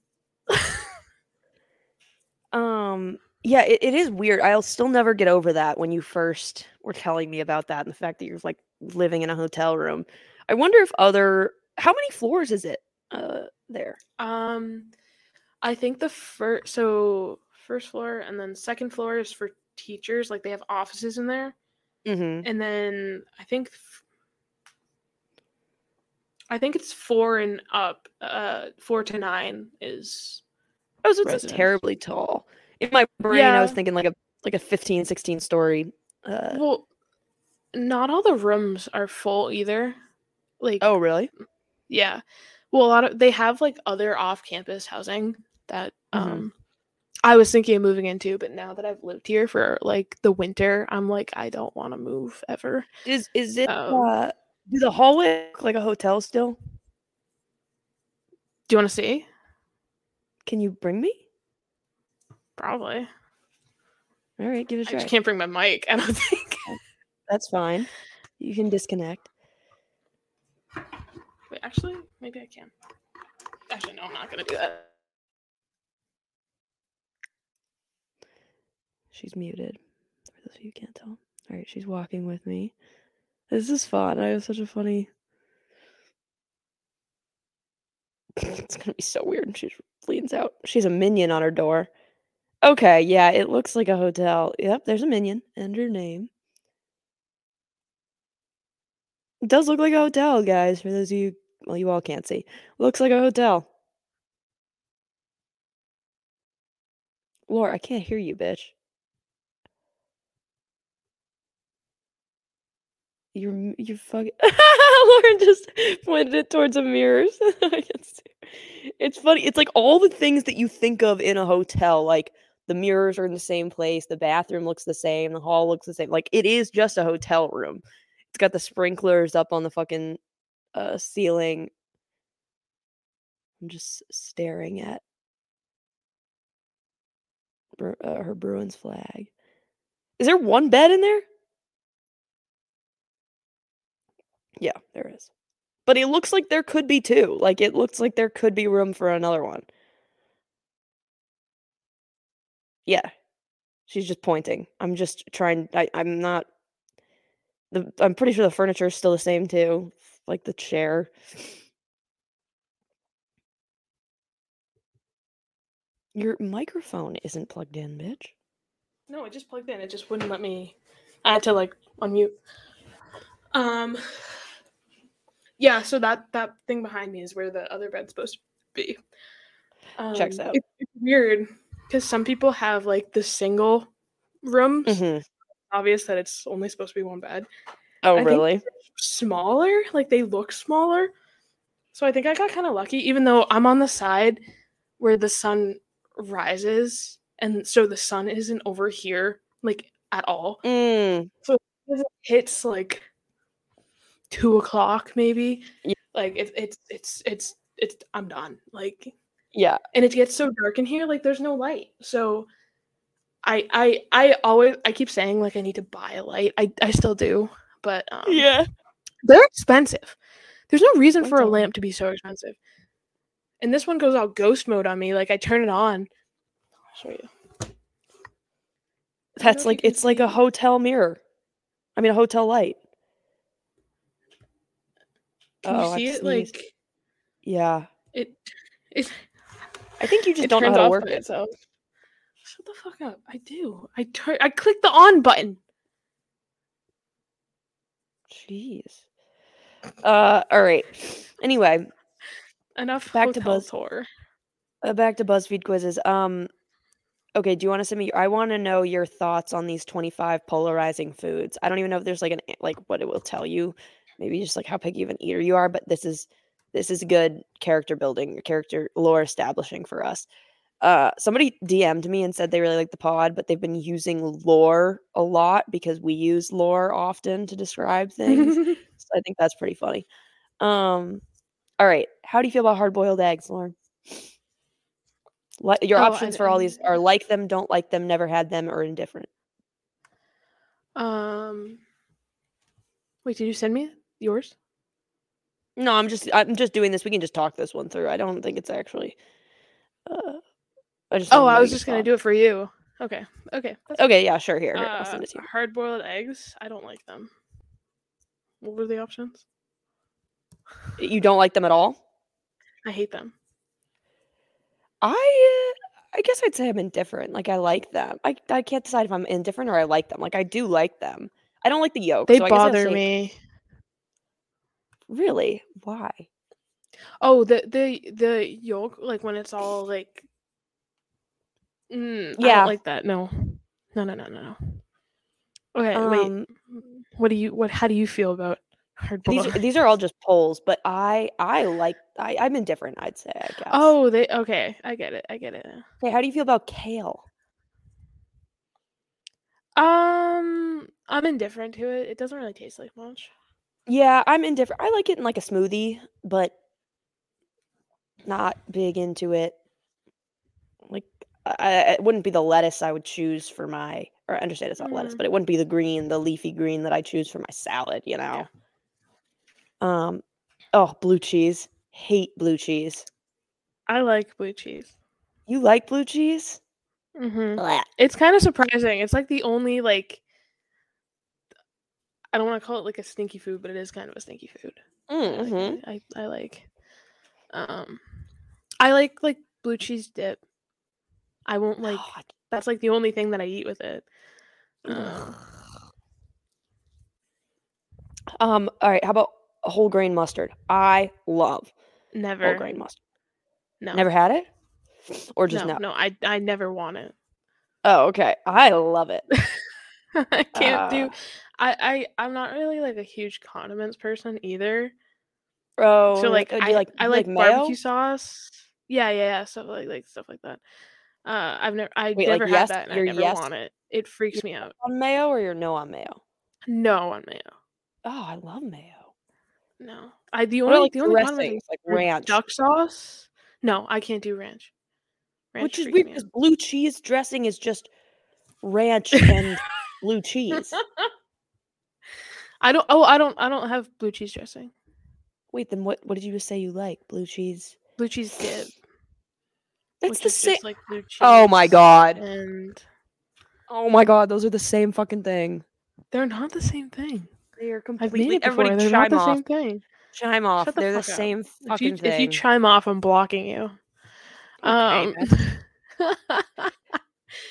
um, yeah, it, it is weird. I'll still never get over that when you first were telling me about that and the fact that you're like living in a hotel room. I wonder if other how many floors is it uh there? Um I think the first so first floor and then second floor is for teachers, like they have offices in there. Mm-hmm. and then I think I think it's four and up. Uh, four to nine is Oh, so it's terribly tall. In my brain, I was thinking like a like a 15, 16 story. Uh, well. Not all the rooms are full either. Like oh, really? yeah, well a lot of they have like other off-campus housing that Mhm. um I was thinking of moving into, but now that I've lived here for like the winter, I'm like I don't want to move ever. Is is it? Um, uh, do the hallway look like a hotel still? Do you want to see? Can you bring me? Probably. All right, give it a try. I just can't bring my mic. I don't think. That's fine. You can disconnect. Wait, actually, maybe I can. Actually, no, I'm not gonna do that. She's muted. For those of you who can't tell. All right, she's walking with me. This is fun. I have such a funny. it's gonna be so weird. She leans out. She's a minion on her door. Okay, yeah, it looks like a hotel. Yep, there's a minion and her name. It does look like a hotel, guys. For those of you, well, you all can't see. Looks like a hotel. Laura, I can't hear you, bitch. You're you're fucking. Lauren just pointed it towards a see. It's funny. It's like all the things that you think of in a hotel, like the mirrors are in the same place, the bathroom looks the same, the hall looks the same. Like it is just a hotel room. It's got the sprinklers up on the fucking uh, ceiling. I'm just staring at uh, her Bruins flag. Is there one bed in there? Yeah, there is. But it looks like there could be two. Like it looks like there could be room for another one. Yeah. She's just pointing. I'm just trying I, I'm not the I'm pretty sure the furniture is still the same too. Like the chair. Your microphone isn't plugged in, bitch. No, it just plugged in. It just wouldn't let me. I had to like unmute. Um. Yeah, so that that thing behind me is where the other bed's supposed to be. Um, Checks out. it- it's weird because some people have like the single rooms. Mhm. Obvious that it's only supposed to be one bed. Oh, I really? Smaller, like they look smaller. So I think I got kind of lucky, even though I'm on the side where the sun rises, and so the sun isn't over here like at all. Mm. It hits like two o'clock maybe. Yeah. Like it, it's it's it's it's I'm done. Like Yeah. and it gets so dark in here, like there's no light. So I I I always I keep saying like I need to buy a light. I I still do, but um, Yeah. they're expensive. There's no reason for a lamp to be so expensive. And this one goes all ghost mode on me. Like I turn it on. I'll show you. I don't know That's like it's like a hotel mirror. I mean a hotel light. Can Oh, you I've see it? sneezed. Like Yeah. it. It. I think you just don't know how to work it. itself. Shut the fuck up! I do. I turn. I click the on button. Jeez. Uh, all right. Anyway, Enough Back to Buzz- tour. uh, back to BuzzFeed quizzes. Um, okay. Do you want to send me? I want to know your thoughts on these twenty-five polarizing foods. I don't even know if there's like an like what it will tell you. Maybe just like how picky of an eater you are. But this is this is good character building, character lore establishing for us. Uh, somebody DM'd me and said they really like the pod, but they've been using lore a lot because we use lore often to describe things. So I think that's pretty funny. Um, all right. How do you feel about hard boiled eggs, Lauren? Your Oh, I options for all these are like them, don't like them, never had them, or indifferent. um. Wait, did you send me yours? No, I'm just I'm just doing this. We can just talk this one through. I don't think it's actually. Uh, I just. Oh, I was just gonna do it for you. Okay. Okay. Okay, yeah, sure. Here, here, I'll Uh, send it to you. hard boiled eggs. I don't like them. What were the options? You don't like them at all? I hate them. I uh, I guess I'd say I'm indifferent. Like I like them. I I can't decide if I'm indifferent or I like them. Like I do like them. I don't like the yolk. They so I'll bother me. Really? Why? Oh, the the the yolk, like when it's all like. Mm, Yeah. like that. No, no, no, no, no, no. Okay, wait. Um, What do you? What? How do you feel about hard these these are all just polls, but I I like I I'm indifferent. I'd say. I guess. Oh, they okay. I get it. I get it. Okay. How do you feel about kale? Um, I'm indifferent to it. It doesn't really taste like much. Yeah, I'm indifferent. I like it in like a smoothie, but not big into it. Like, I, it wouldn't be the lettuce I would choose for my. Or I understand it's not lettuce, Mm. but it wouldn't be the green, the leafy green that I choose for my salad. You know. Um. Oh, blue cheese. Hate blue cheese. I like blue cheese. You like blue cheese? Mm-hmm. It's kind of surprising. It's like the only like I don't want to call it like a stinky food, but it is kind of a stinky food. I like. I, I like um I like like blue cheese dip. I won't like God. that's like the only thing that I eat with it. Um, Um. All right. How about whole grain mustard? I love never whole grain mustard. no Never had it, or just no, now? no, I I never want it. Oh, okay. I love it. I can't do Uh, I, I I'm not really like a huge condiments person either. Oh, so like I like I like, mayo? barbecue sauce. Yeah, yeah, yeah, stuff like like stuff like that. Uh, I've never I Wait, like, never yes- had that and I never yes- want it. It freaks me out. on mayo, or you're no on mayo? No on mayo. Oh, I love mayo. No, I the only about like the only condiment like ranch, duck sauce. No, I can't do ranch. Ranch which is weird because blue cheese dressing is just ranch and blue cheese. I don't. Oh, I don't. I don't have blue cheese dressing. Wait, then what? What did you just say you like? Blue cheese? Blue cheese dip. That's the same. like blue cheese. Oh my god. And Oh my god. Those are the same fucking thing. they're not the same thing. They are I've completely. made it before. Everybody They're not chime the same thing. Chime off. The They're the up. same If fucking you, thing. if you chime off, I'm blocking you. Um, Okay,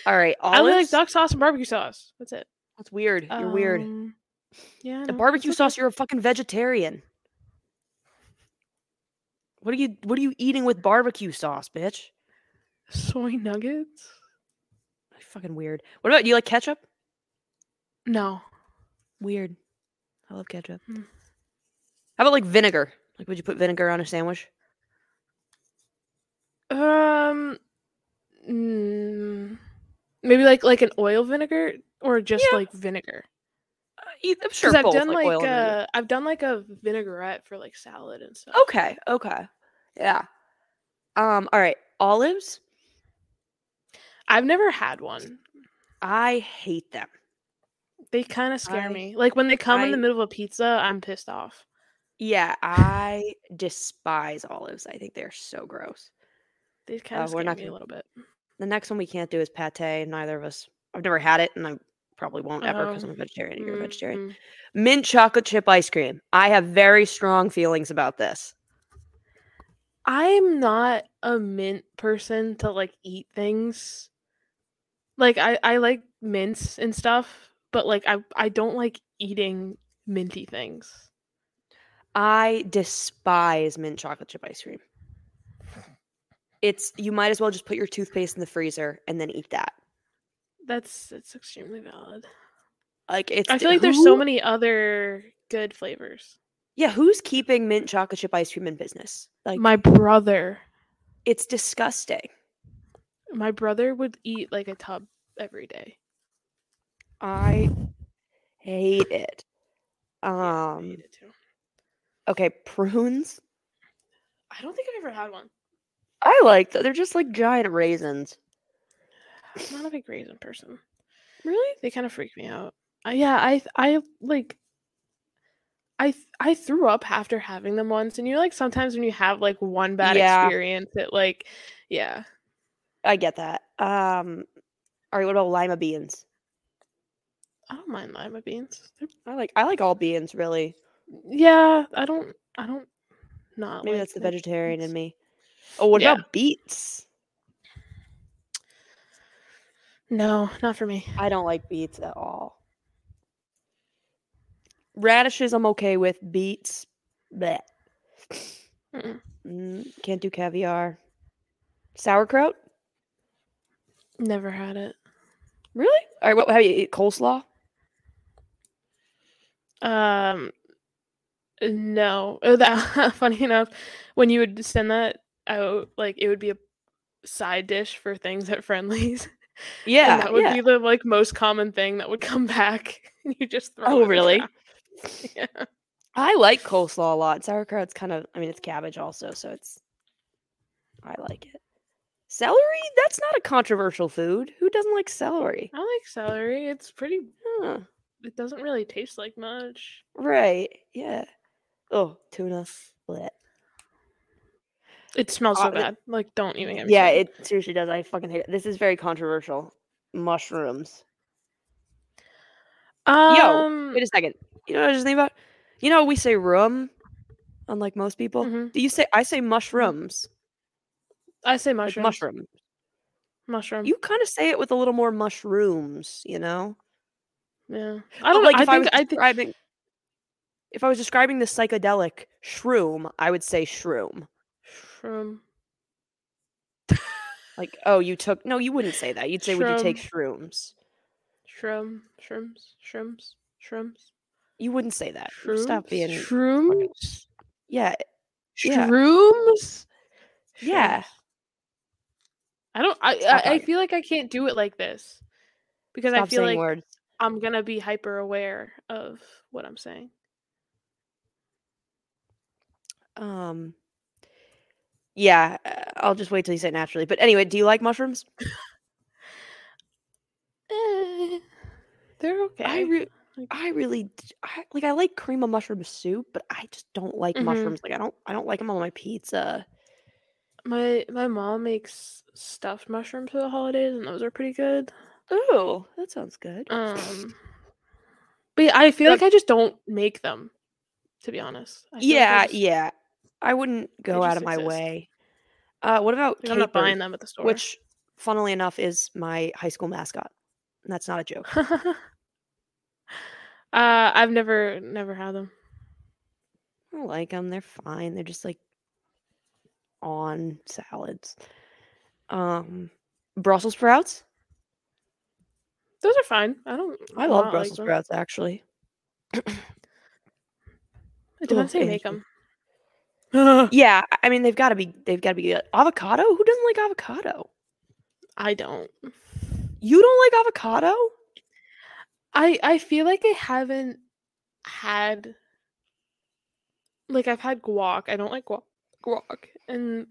All right. I only like Olives. duck sauce and barbecue sauce. That's it. That's weird. You're weird. Yeah. The no, barbecue okay. sauce. You're a fucking vegetarian. What are you? What are you eating with barbecue sauce, bitch? Soy nuggets? Fucking weird. What about you? Like ketchup? No. Weird. I love ketchup. Hmm. How about like vinegar? Like, would you put vinegar on a sandwich? Um. mm, maybe like like an oil vinegar or just Yeah. like vinegar. Uh, you- I'm sure I've both, done like, and vinegar. uh I've done like a vinaigrette for like salad and stuff. Okay. Okay. Yeah. Um. All right. Olives. I've never had one. I hate them. They kind of scare I- me. Like when they come in the middle of a pizza, I'm pissed off. Yeah, I despise olives. I think they're so gross. They kind Uh, of we're scare not me a gonna- little bit. The next one we can't do is pate. Neither of us. I've never had it, and I probably won't ever because I'm a Oh, vegetarian and you're a vegetarian. mm, Mint chocolate chip ice cream. I have very strong feelings about this. I'm not a mint person to like eat things. Like I I like mints and stuff, but like I I don't like eating minty things. I despise mint chocolate chip ice cream. It's you might as well just put your toothpaste in the freezer and then eat that. That's that's extremely valid. Like it's I feel like there's so many other good flavors. Yeah, who's keeping mint chocolate chip ice cream in business? Like My brother, it's disgusting. my brother would eat like a tub every day. I hate it. Yeah, I Um hate it too. okay, prunes. I don't think I've ever had one. I like th- they're just like giant raisins. I'm not a big raisin person. Really? They kind of freak me out. Uh, yeah, I I like I I threw up after having them once, and you know, like sometimes when you have like one bad Yeah. experience, it like yeah. I get that. Um all right, what about lima beans? I don't mind lima beans. They're- I like I like all beans really. yeah, I don't I don't not Maybe like that's the vegetarian in me. Oh, what Yeah. about beets? No, not for me. I don't like beets at all. Radishes I'm okay with. Beets, bleh. Mm, can't do caviar. Sauerkraut? Never had it. Really? All right, what have you eat coleslaw? Um, no. Oh, that funny enough, when you would send that out, like it would be a side dish for things at Friendly's. and Yeah, that would yeah. be the like most common thing that would come back. you just throw. Oh, really? yeah. I like coleslaw a lot. Sauerkraut's kind of, I mean, it's cabbage also, so it's, I like it. Celery? That's not a controversial food. Who doesn't like celery? I like celery. It's pretty. Huh, It doesn't really taste like much. right. Yeah. Oh, tuna. Blech. It smells Uh, so it- bad. Like, don't even get me. Yeah, started. it seriously does. I fucking hate it. This is very controversial. Mushrooms. Um, Wait a second. You know what I just think about? You know, we say room, unlike most people. mhm. Do you say I say mushrooms? I say Like mushroom. Mushroom. You kind of say it with a little more mushrooms, you know? yeah. I don't like. I if I think was I think describing if I was describing the psychedelic shroom, I would say shroom. Shroom. Like, oh, you took no, you wouldn't say that. You'd say, would you take shrooms? Shroom. Shrooms. Shrooms. Shrooms. You wouldn't say that. Shrooms. Stop being shrooms. yeah, Yeah. Shrooms. yeah. I don't. I, Stop I I feel like I can't do it like this because I feel like words. I'm gonna be hyper aware of what I'm saying. Um. Yeah, I'll just wait till you say it naturally. But anyway, do you like mushrooms? Eh, they're okay. I re- I really I, like. I like cream of mushroom soup, but I just don't like Mhm. mushrooms. Like I don't. I don't like them on my pizza. my my mom makes stuffed mushrooms for the holidays, and those are pretty good. Oh, that sounds good. Um, but yeah, I feel like I just don't make them. To be honest, I feel like yeah, just- yeah. I wouldn't go out just of my exist. way. Uh, what about like, I'm not buying capers, them at the store. which, funnily enough, is my high school mascot. And that's not a joke. uh, I've never never had them. I don't like them. They're fine. They're just like on salads. Um, Brussels sprouts. Those are fine. I don't. I love Brussels like them. sprouts actually. It depends how you Ugh, make them. Yeah, I- mean they've got to be they've got to be good. Avocado? Who doesn't like avocado? I don't. You don't like avocado? I I feel like I haven't had like I've had guac. I don't like guac, guac, and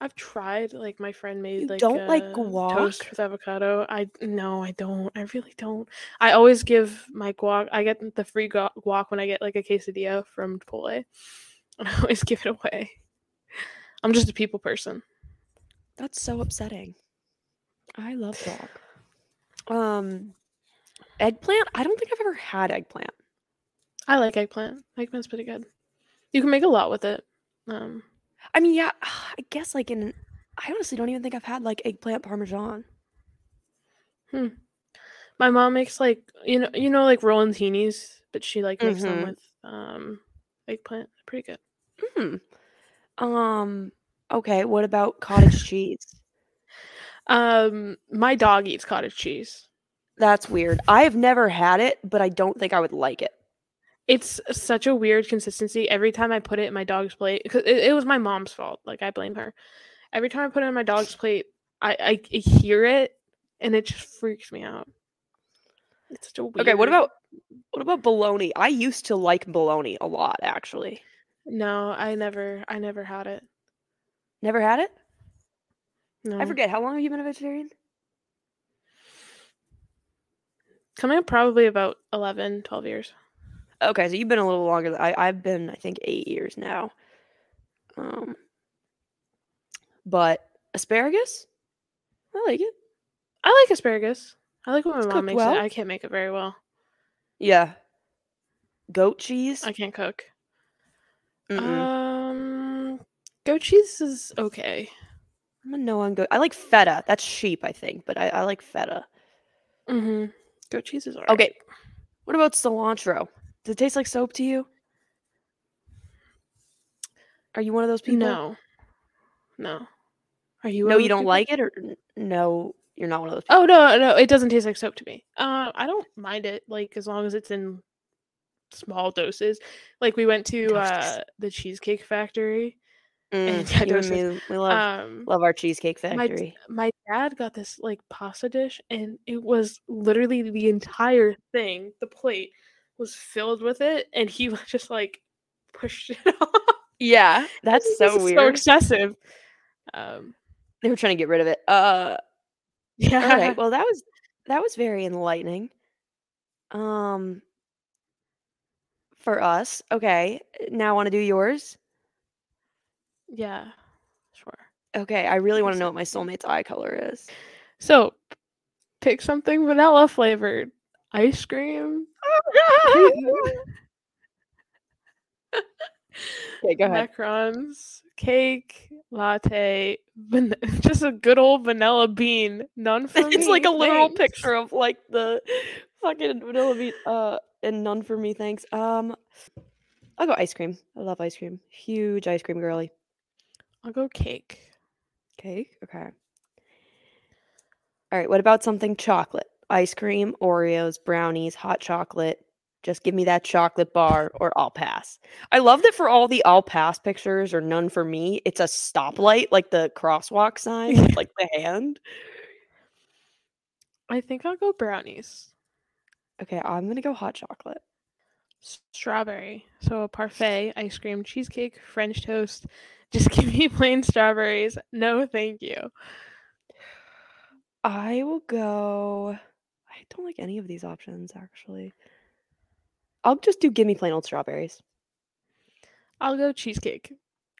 I've tried. Like my friend made You like don't like guac? toast with avocado. I no, I don't. I really don't. I always give my guac. I get the free guac when I get like a quesadilla from Chipotle, and I always give it away. I'm just a people person. That's so upsetting. I love dog. Um, Eggplant? I don't think I've ever had eggplant. I like eggplant. Eggplant's pretty good. You can make a lot with it. Um, I mean, yeah, I guess like in. I honestly don't even think I've had like eggplant parmesan. Hmm. my mom makes like you know you know like rollantinis, but she like makes them Mhm. with um eggplant. Pretty good. Hmm. Um. Okay. What about cottage cheese? Um, my dog eats cottage cheese. That's weird. I have never had it, but I don't think I would like it. It's such a weird consistency. Every time I put it in my dog's plate, because it, it was my mom's fault. Like I blame her. Every time I put it in my dog's plate, I, I, I hear it, and it just freaks me out. It's such a weird. Okay. What about what about bologna? I used to like bologna a lot. Actually, No, I never, I never had it. never had it. No, I forget. How long have you been a vegetarian? Coming up probably about 11, 12 years. Okay, so you've been a little longer. Than I I've been I think eight years now. Um, but asparagus, I like it. I like asparagus. I like when my It's mom makes well. it. I can't make it very well. Yeah. Goat cheese. I can't cook. Mm-mm. Um, goat cheese is okay. I'm a no on goat. I like feta. That's sheep, I think, but I, I like feta. Mm-hmm. Goat cheese is alright. Okay. What about cilantro? Does it taste like soap to you? Are you one of those people? No. No. Are you? No, you don't people? like it, or no, you're not one of those. People? Oh no, no, it doesn't taste like soap to me. Uh, I don't mind it, like as long as it's in small doses. Like we went to uh the Cheesecake Factory. Mm, and yeah, you and me, we love Um, love our cheesecake factory. my dad got this like pasta dish, and it was literally the entire thing. The plate was filled with it, and he was just like pushed it off. Yeah, that's so weird. So excessive. Um, they were trying to get rid of it. Uh, yeah. all right. Well, that was that was very enlightening. Um, for us, okay. Now, want to do yours? yeah. Sure. Okay, I really want to know what my soulmate's eye color is. So, pick something vanilla flavored. Ice cream. okay, go ahead. Macarons, cake, latte, van- just a good old vanilla bean. None for me. it's like a literal thanks. picture of like the fucking vanilla bean. Uh, and none for me, thanks. Um, I'll go ice cream. I love ice cream. Huge ice cream girly. I'll go cake. Cake. Okay. All right. What about something chocolate? Ice cream, Oreos, brownies, hot chocolate. Just give me that chocolate bar, or I'll pass. I love that for all the I'll pass pictures or none for me. It's a stoplight, like the crosswalk sign, like the hand. I think I'll go brownies. Okay, I'm gonna go hot chocolate. Strawberry. So a parfait, ice cream, cheesecake, French toast. Just give me plain strawberries. No, thank you. I will go. I don't like any of these options actually. I'll just do give me plain old strawberries. I'll go cheesecake.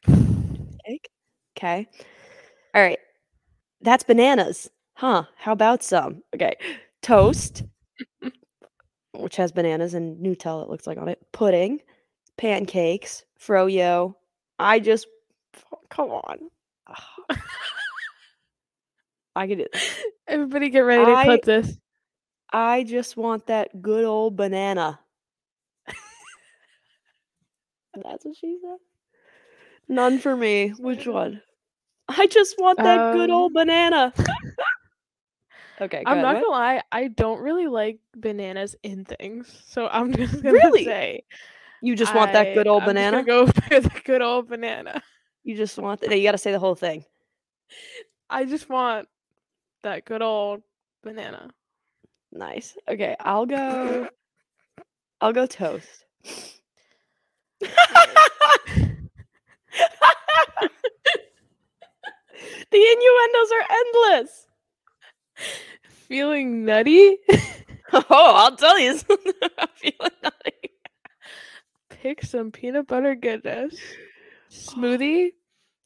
Cake. Okay. All right. That's bananas. Huh. How about some? Okay. Toast, which has bananas and Nutella, it looks like on it. Pudding, pancakes, froyo. I just, come on. I could do Everybody get ready to I- clip this. I just want that good old banana. That's what she said. None for me. Which one? I just want that good Um, old banana. okay, I'm ahead, not gonna lie, I don't really like bananas in things. So I'm just gonna Really? say You just want that good I- old I'm banana. gonna go for the good old banana. You just want that. You got to say the whole thing. I just want that good old banana. Nice. Okay, I'll go. I'll go toast. the innuendos are endless. Feeling nutty? Oh, I'll tell you. I'm feeling nutty. Pick some peanut butter goodness. Smoothie,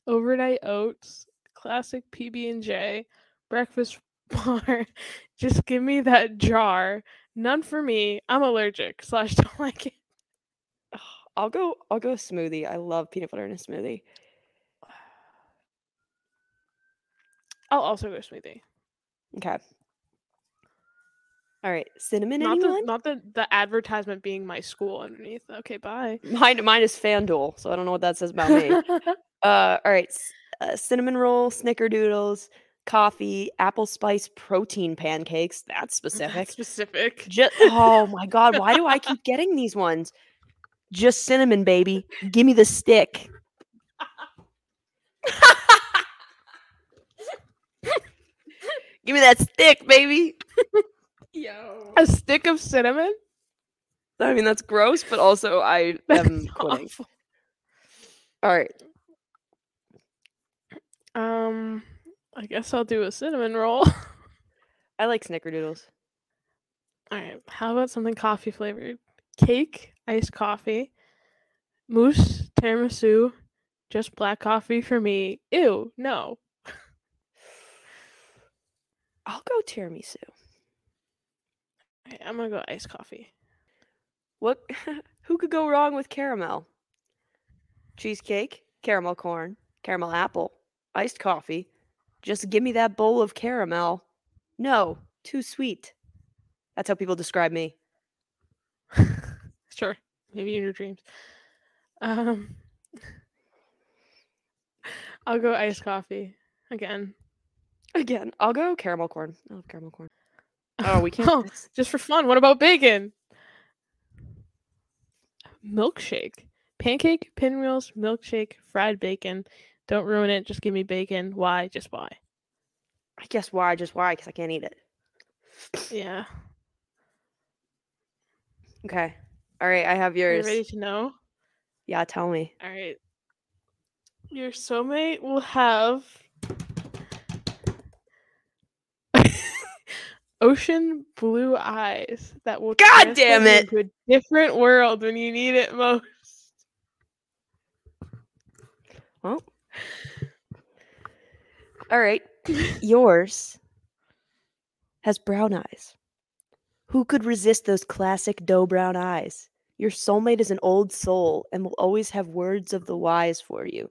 overnight oats, classic PB and J, breakfast bar. Just give me that jar. None for me. I'm allergic slash don't like it. I'll go. I'll go smoothie. I love peanut butter in a smoothie. I'll also go smoothie. Okay. All right, cinnamon. Not the not the the advertisement being my school underneath. Okay, bye. Mine, mine is FanDuel, so I don't know what that says about me. uh, all right, uh, cinnamon roll, snickerdoodles, coffee, apple spice protein pancakes. That's specific. Specific. Just oh my god, why do I keep getting these ones? Just cinnamon, baby. Give me the stick. Give me that stick, baby. Yo. A stick of cinnamon? I mean, that's gross, but also I am That's quitting. awful. All right. Um, I guess I'll do a cinnamon roll. I like snickerdoodles. All right. How about something coffee flavored? Cake, iced coffee, mousse, tiramisu, just black coffee for me. Ew, no. I'll go tiramisu. I'm gonna go iced coffee. What? Who could go wrong with caramel? Cheesecake, caramel corn, caramel apple, iced coffee. Just give me that bowl of caramel. No, too sweet. That's how people describe me. sure, maybe in your dreams. Um, I'll go iced coffee again. Again, I'll go caramel corn. I love caramel corn. Oh, we can't. Oh, just for fun. What about bacon? Milkshake, pancake, pinwheels, milkshake, fried bacon. Don't ruin it. Just give me bacon. Why? Just why? I guess why? Just why? Because I can't eat it. Yeah. Okay. All right. I have Are you yours. ready to know? Yeah, tell me. All right. Your soulmate will have ocean blue eyes that will God damn it! into a different world when you need it most. Well. All right. Yours has brown eyes. Who could resist those classic dough brown eyes? Your soulmate is an old soul and will always have words of the wise for you.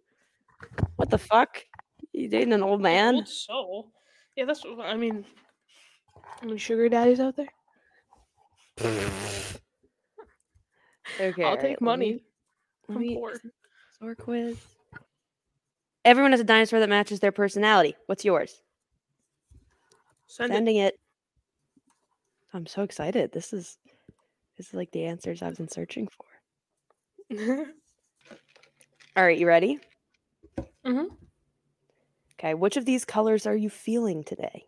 What the fuck? You dating an old man? Old soul. Yeah, that's what I mean. Any sugar daddies out there? Okay. I'll take let money. me- let I'm me- poor. Sword quiz. Everyone has a dinosaur that matches their personality. What's yours? Send it. Sending it. I'm so excited. This is this is like the answers I've been searching for. All right, you ready? Mhm. Okay, which of these colors are you feeling today?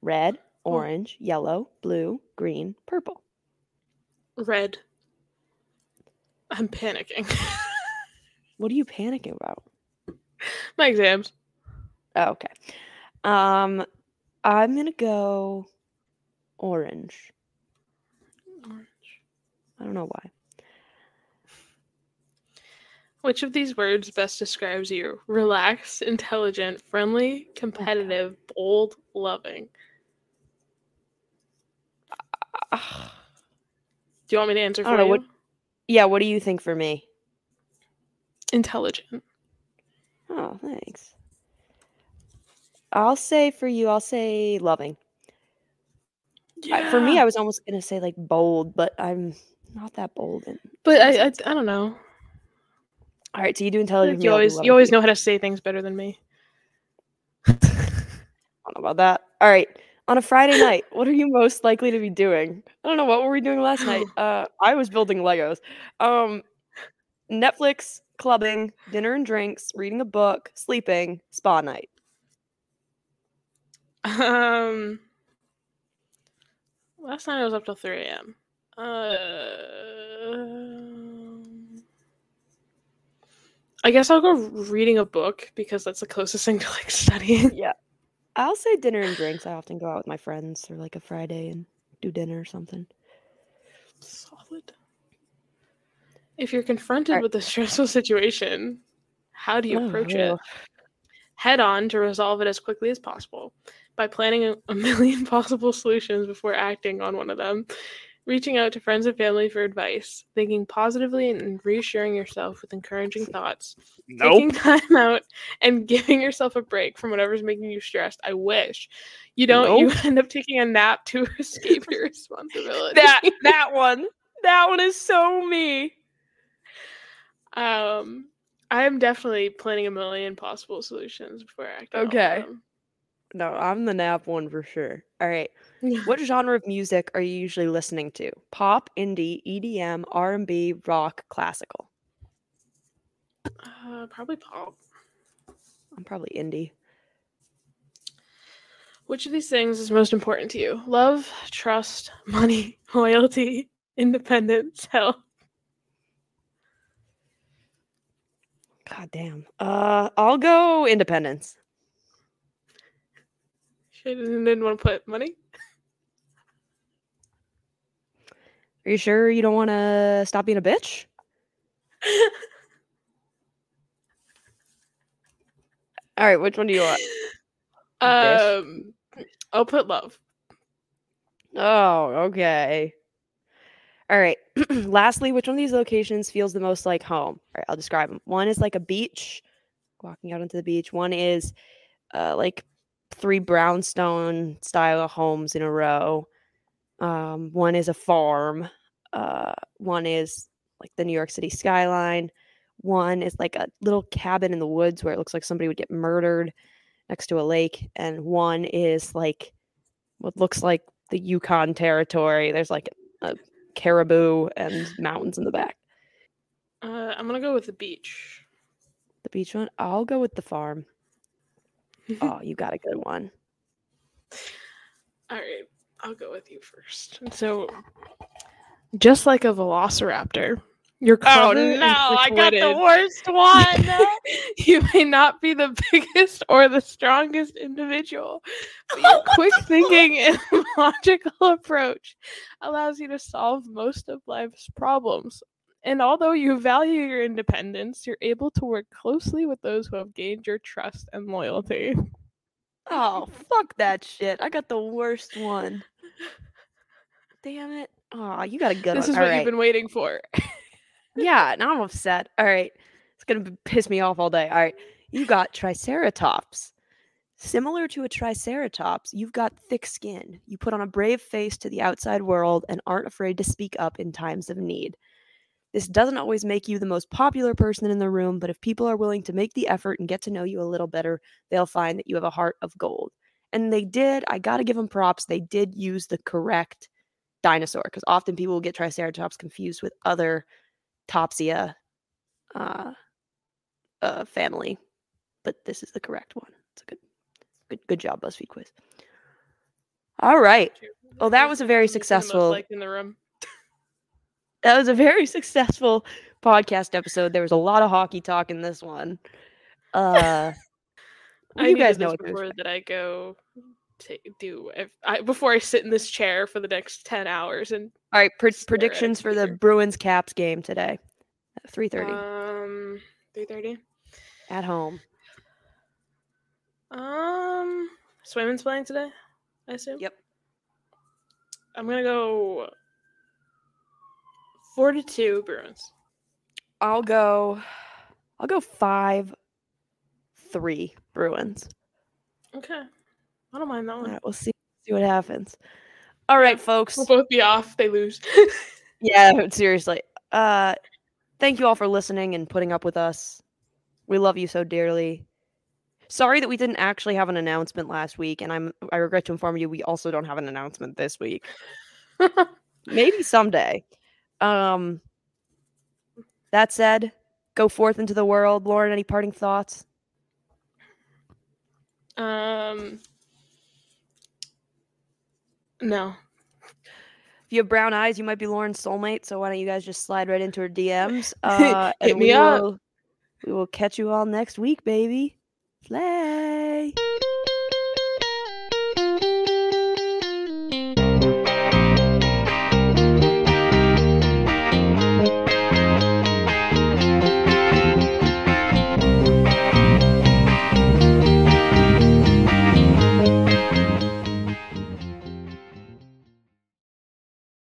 Red, orange, yellow, blue, green, purple. Red. I'm panicking. What are you panicking about? My exams. Oh, okay. Um I'm going to go orange. Orange. I don't know why. Which of these words best describes you? Relaxed, intelligent, friendly, competitive, bold, loving. Ah, Do you want me to answer I for don't know, you? what- yeah, what do you think for me? Intelligent. Oh, thanks. I'll say for you, I'll say loving. I- for me, I was almost gonna say like bold, but I'm not that bold. And but I, I. I don't know. all right, so you do intelligent. you always, you always know how to say things better than me. I don't know about that. All right, on a Friday night, what are you most likely to be doing? I don't know. What were we doing last night? Uh, I was building Legos. Um, Netflix, clubbing, dinner and drinks, reading a book, sleeping, spa night. Um, last night I was up till three a.m. Uh, I guess I'll go reading a book because that's the closest thing to like studying. Yeah, I'll say dinner and drinks. I often go out with my friends or like a Friday and do dinner or something. Solid. If you're confronted Alright. with a stressful situation, how do you Oh, approach it? Head on to resolve it as quickly as possible by planning a million possible solutions before acting on one of them. Reaching out to friends and family for advice, thinking positively and reassuring yourself with encouraging thoughts, taking time out and giving yourself a break from whatever's making you stressed. I wish you don't. You end up taking a nap to escape your responsibility. That that one. That one is so me. um, I am definitely planning a million possible solutions before I Okay. them. No, I'm the nap one for sure. All right. What genre of music are you usually listening to? Pop, indie, EDM, R&B, rock, classical? Uh, probably pop. I'm probably indie. Which of these things is most important to you? Love, trust, money, loyalty, independence, health. God damn. Uh, I'll go Independence. She didn't, want to put money. Are you sure you don't want to stop being a bitch? All right, which one do you want? Bitch. um, I'll put love. Oh, okay. All right. Lastly, which one of these locations feels the most like home? All right, I'll describe them. One is like a beach, walking out onto the beach. One is uh, like three brownstone style homes in a row. Um, one is a farm. Uh, one is like the New York City skyline. One is like a little cabin in the woods where it looks like somebody would get murdered next to a lake. And one is like what looks like the Yukon territory. There's like a caribou and mountains in the back. Uh, I'm gonna go with the beach. The beach one. I'll go with the farm. Oh, you got a good one. All right, I'll go with you first. So, just like a velociraptor, you're Oh no, I got the worst one. you may not be the biggest or the strongest individual, but your quick thinking and logical approach allows you to solve most of life's problems. And although you value your independence, you're able to work closely with those who have gained your trust and loyalty. oh, fuck that shit. I got the worst one. Damn it. Oh, you got a good this one. is All what right. you've been waiting for. Yeah, now I'm upset. All right. It's going to piss me off all day. All right. You got Triceratops. Similar to a Triceratops, you've got thick skin. You put on a brave face to the outside world and aren't afraid to speak up in times of need. This doesn't always make you the most popular person in the room, but if people are willing to make the effort and get to know you a little better, they'll find that you have a heart of gold. And they did. I got to give them props. They did use the correct dinosaur because often people will get Triceratops confused with other Topsia uh, uh, family, but this is the correct one. It's a good, good, good job, BuzzFeed quiz. All right, Well, that was a very Who's the most successful- liked in the room. That was a very successful podcast episode. There was a lot of hockey talk in this one. Uh, I you guys know before that I go to do if I, before I sit in this chair for the next ten hours and All right, pre- Stare at a predictions for the. Bruins Caps game today, three thirty um three thirty. at home. Um, Swayman's playing today. I assume. Yep. I'm gonna go four to two Bruins. I'll go. I'll go five, three Bruins. Okay, I don't mind that one. right, we'll see see what happens. All right, folks. We'll both be off. They lose. Yeah, seriously. Uh, thank you all for listening and putting up with us. We love you so dearly. Sorry that we didn't actually have an announcement last week, and I'm I regret to inform you we also don't have an announcement this week. Maybe someday. Um. That said, go forth into the world, Lauren. Any parting thoughts? um. No. If you have brown eyes, you might be Lauren's soulmate. So why don't you guys just slide right into her DMs? Uh, Hit me we up. Will, we will catch you all next week, baby. Slay.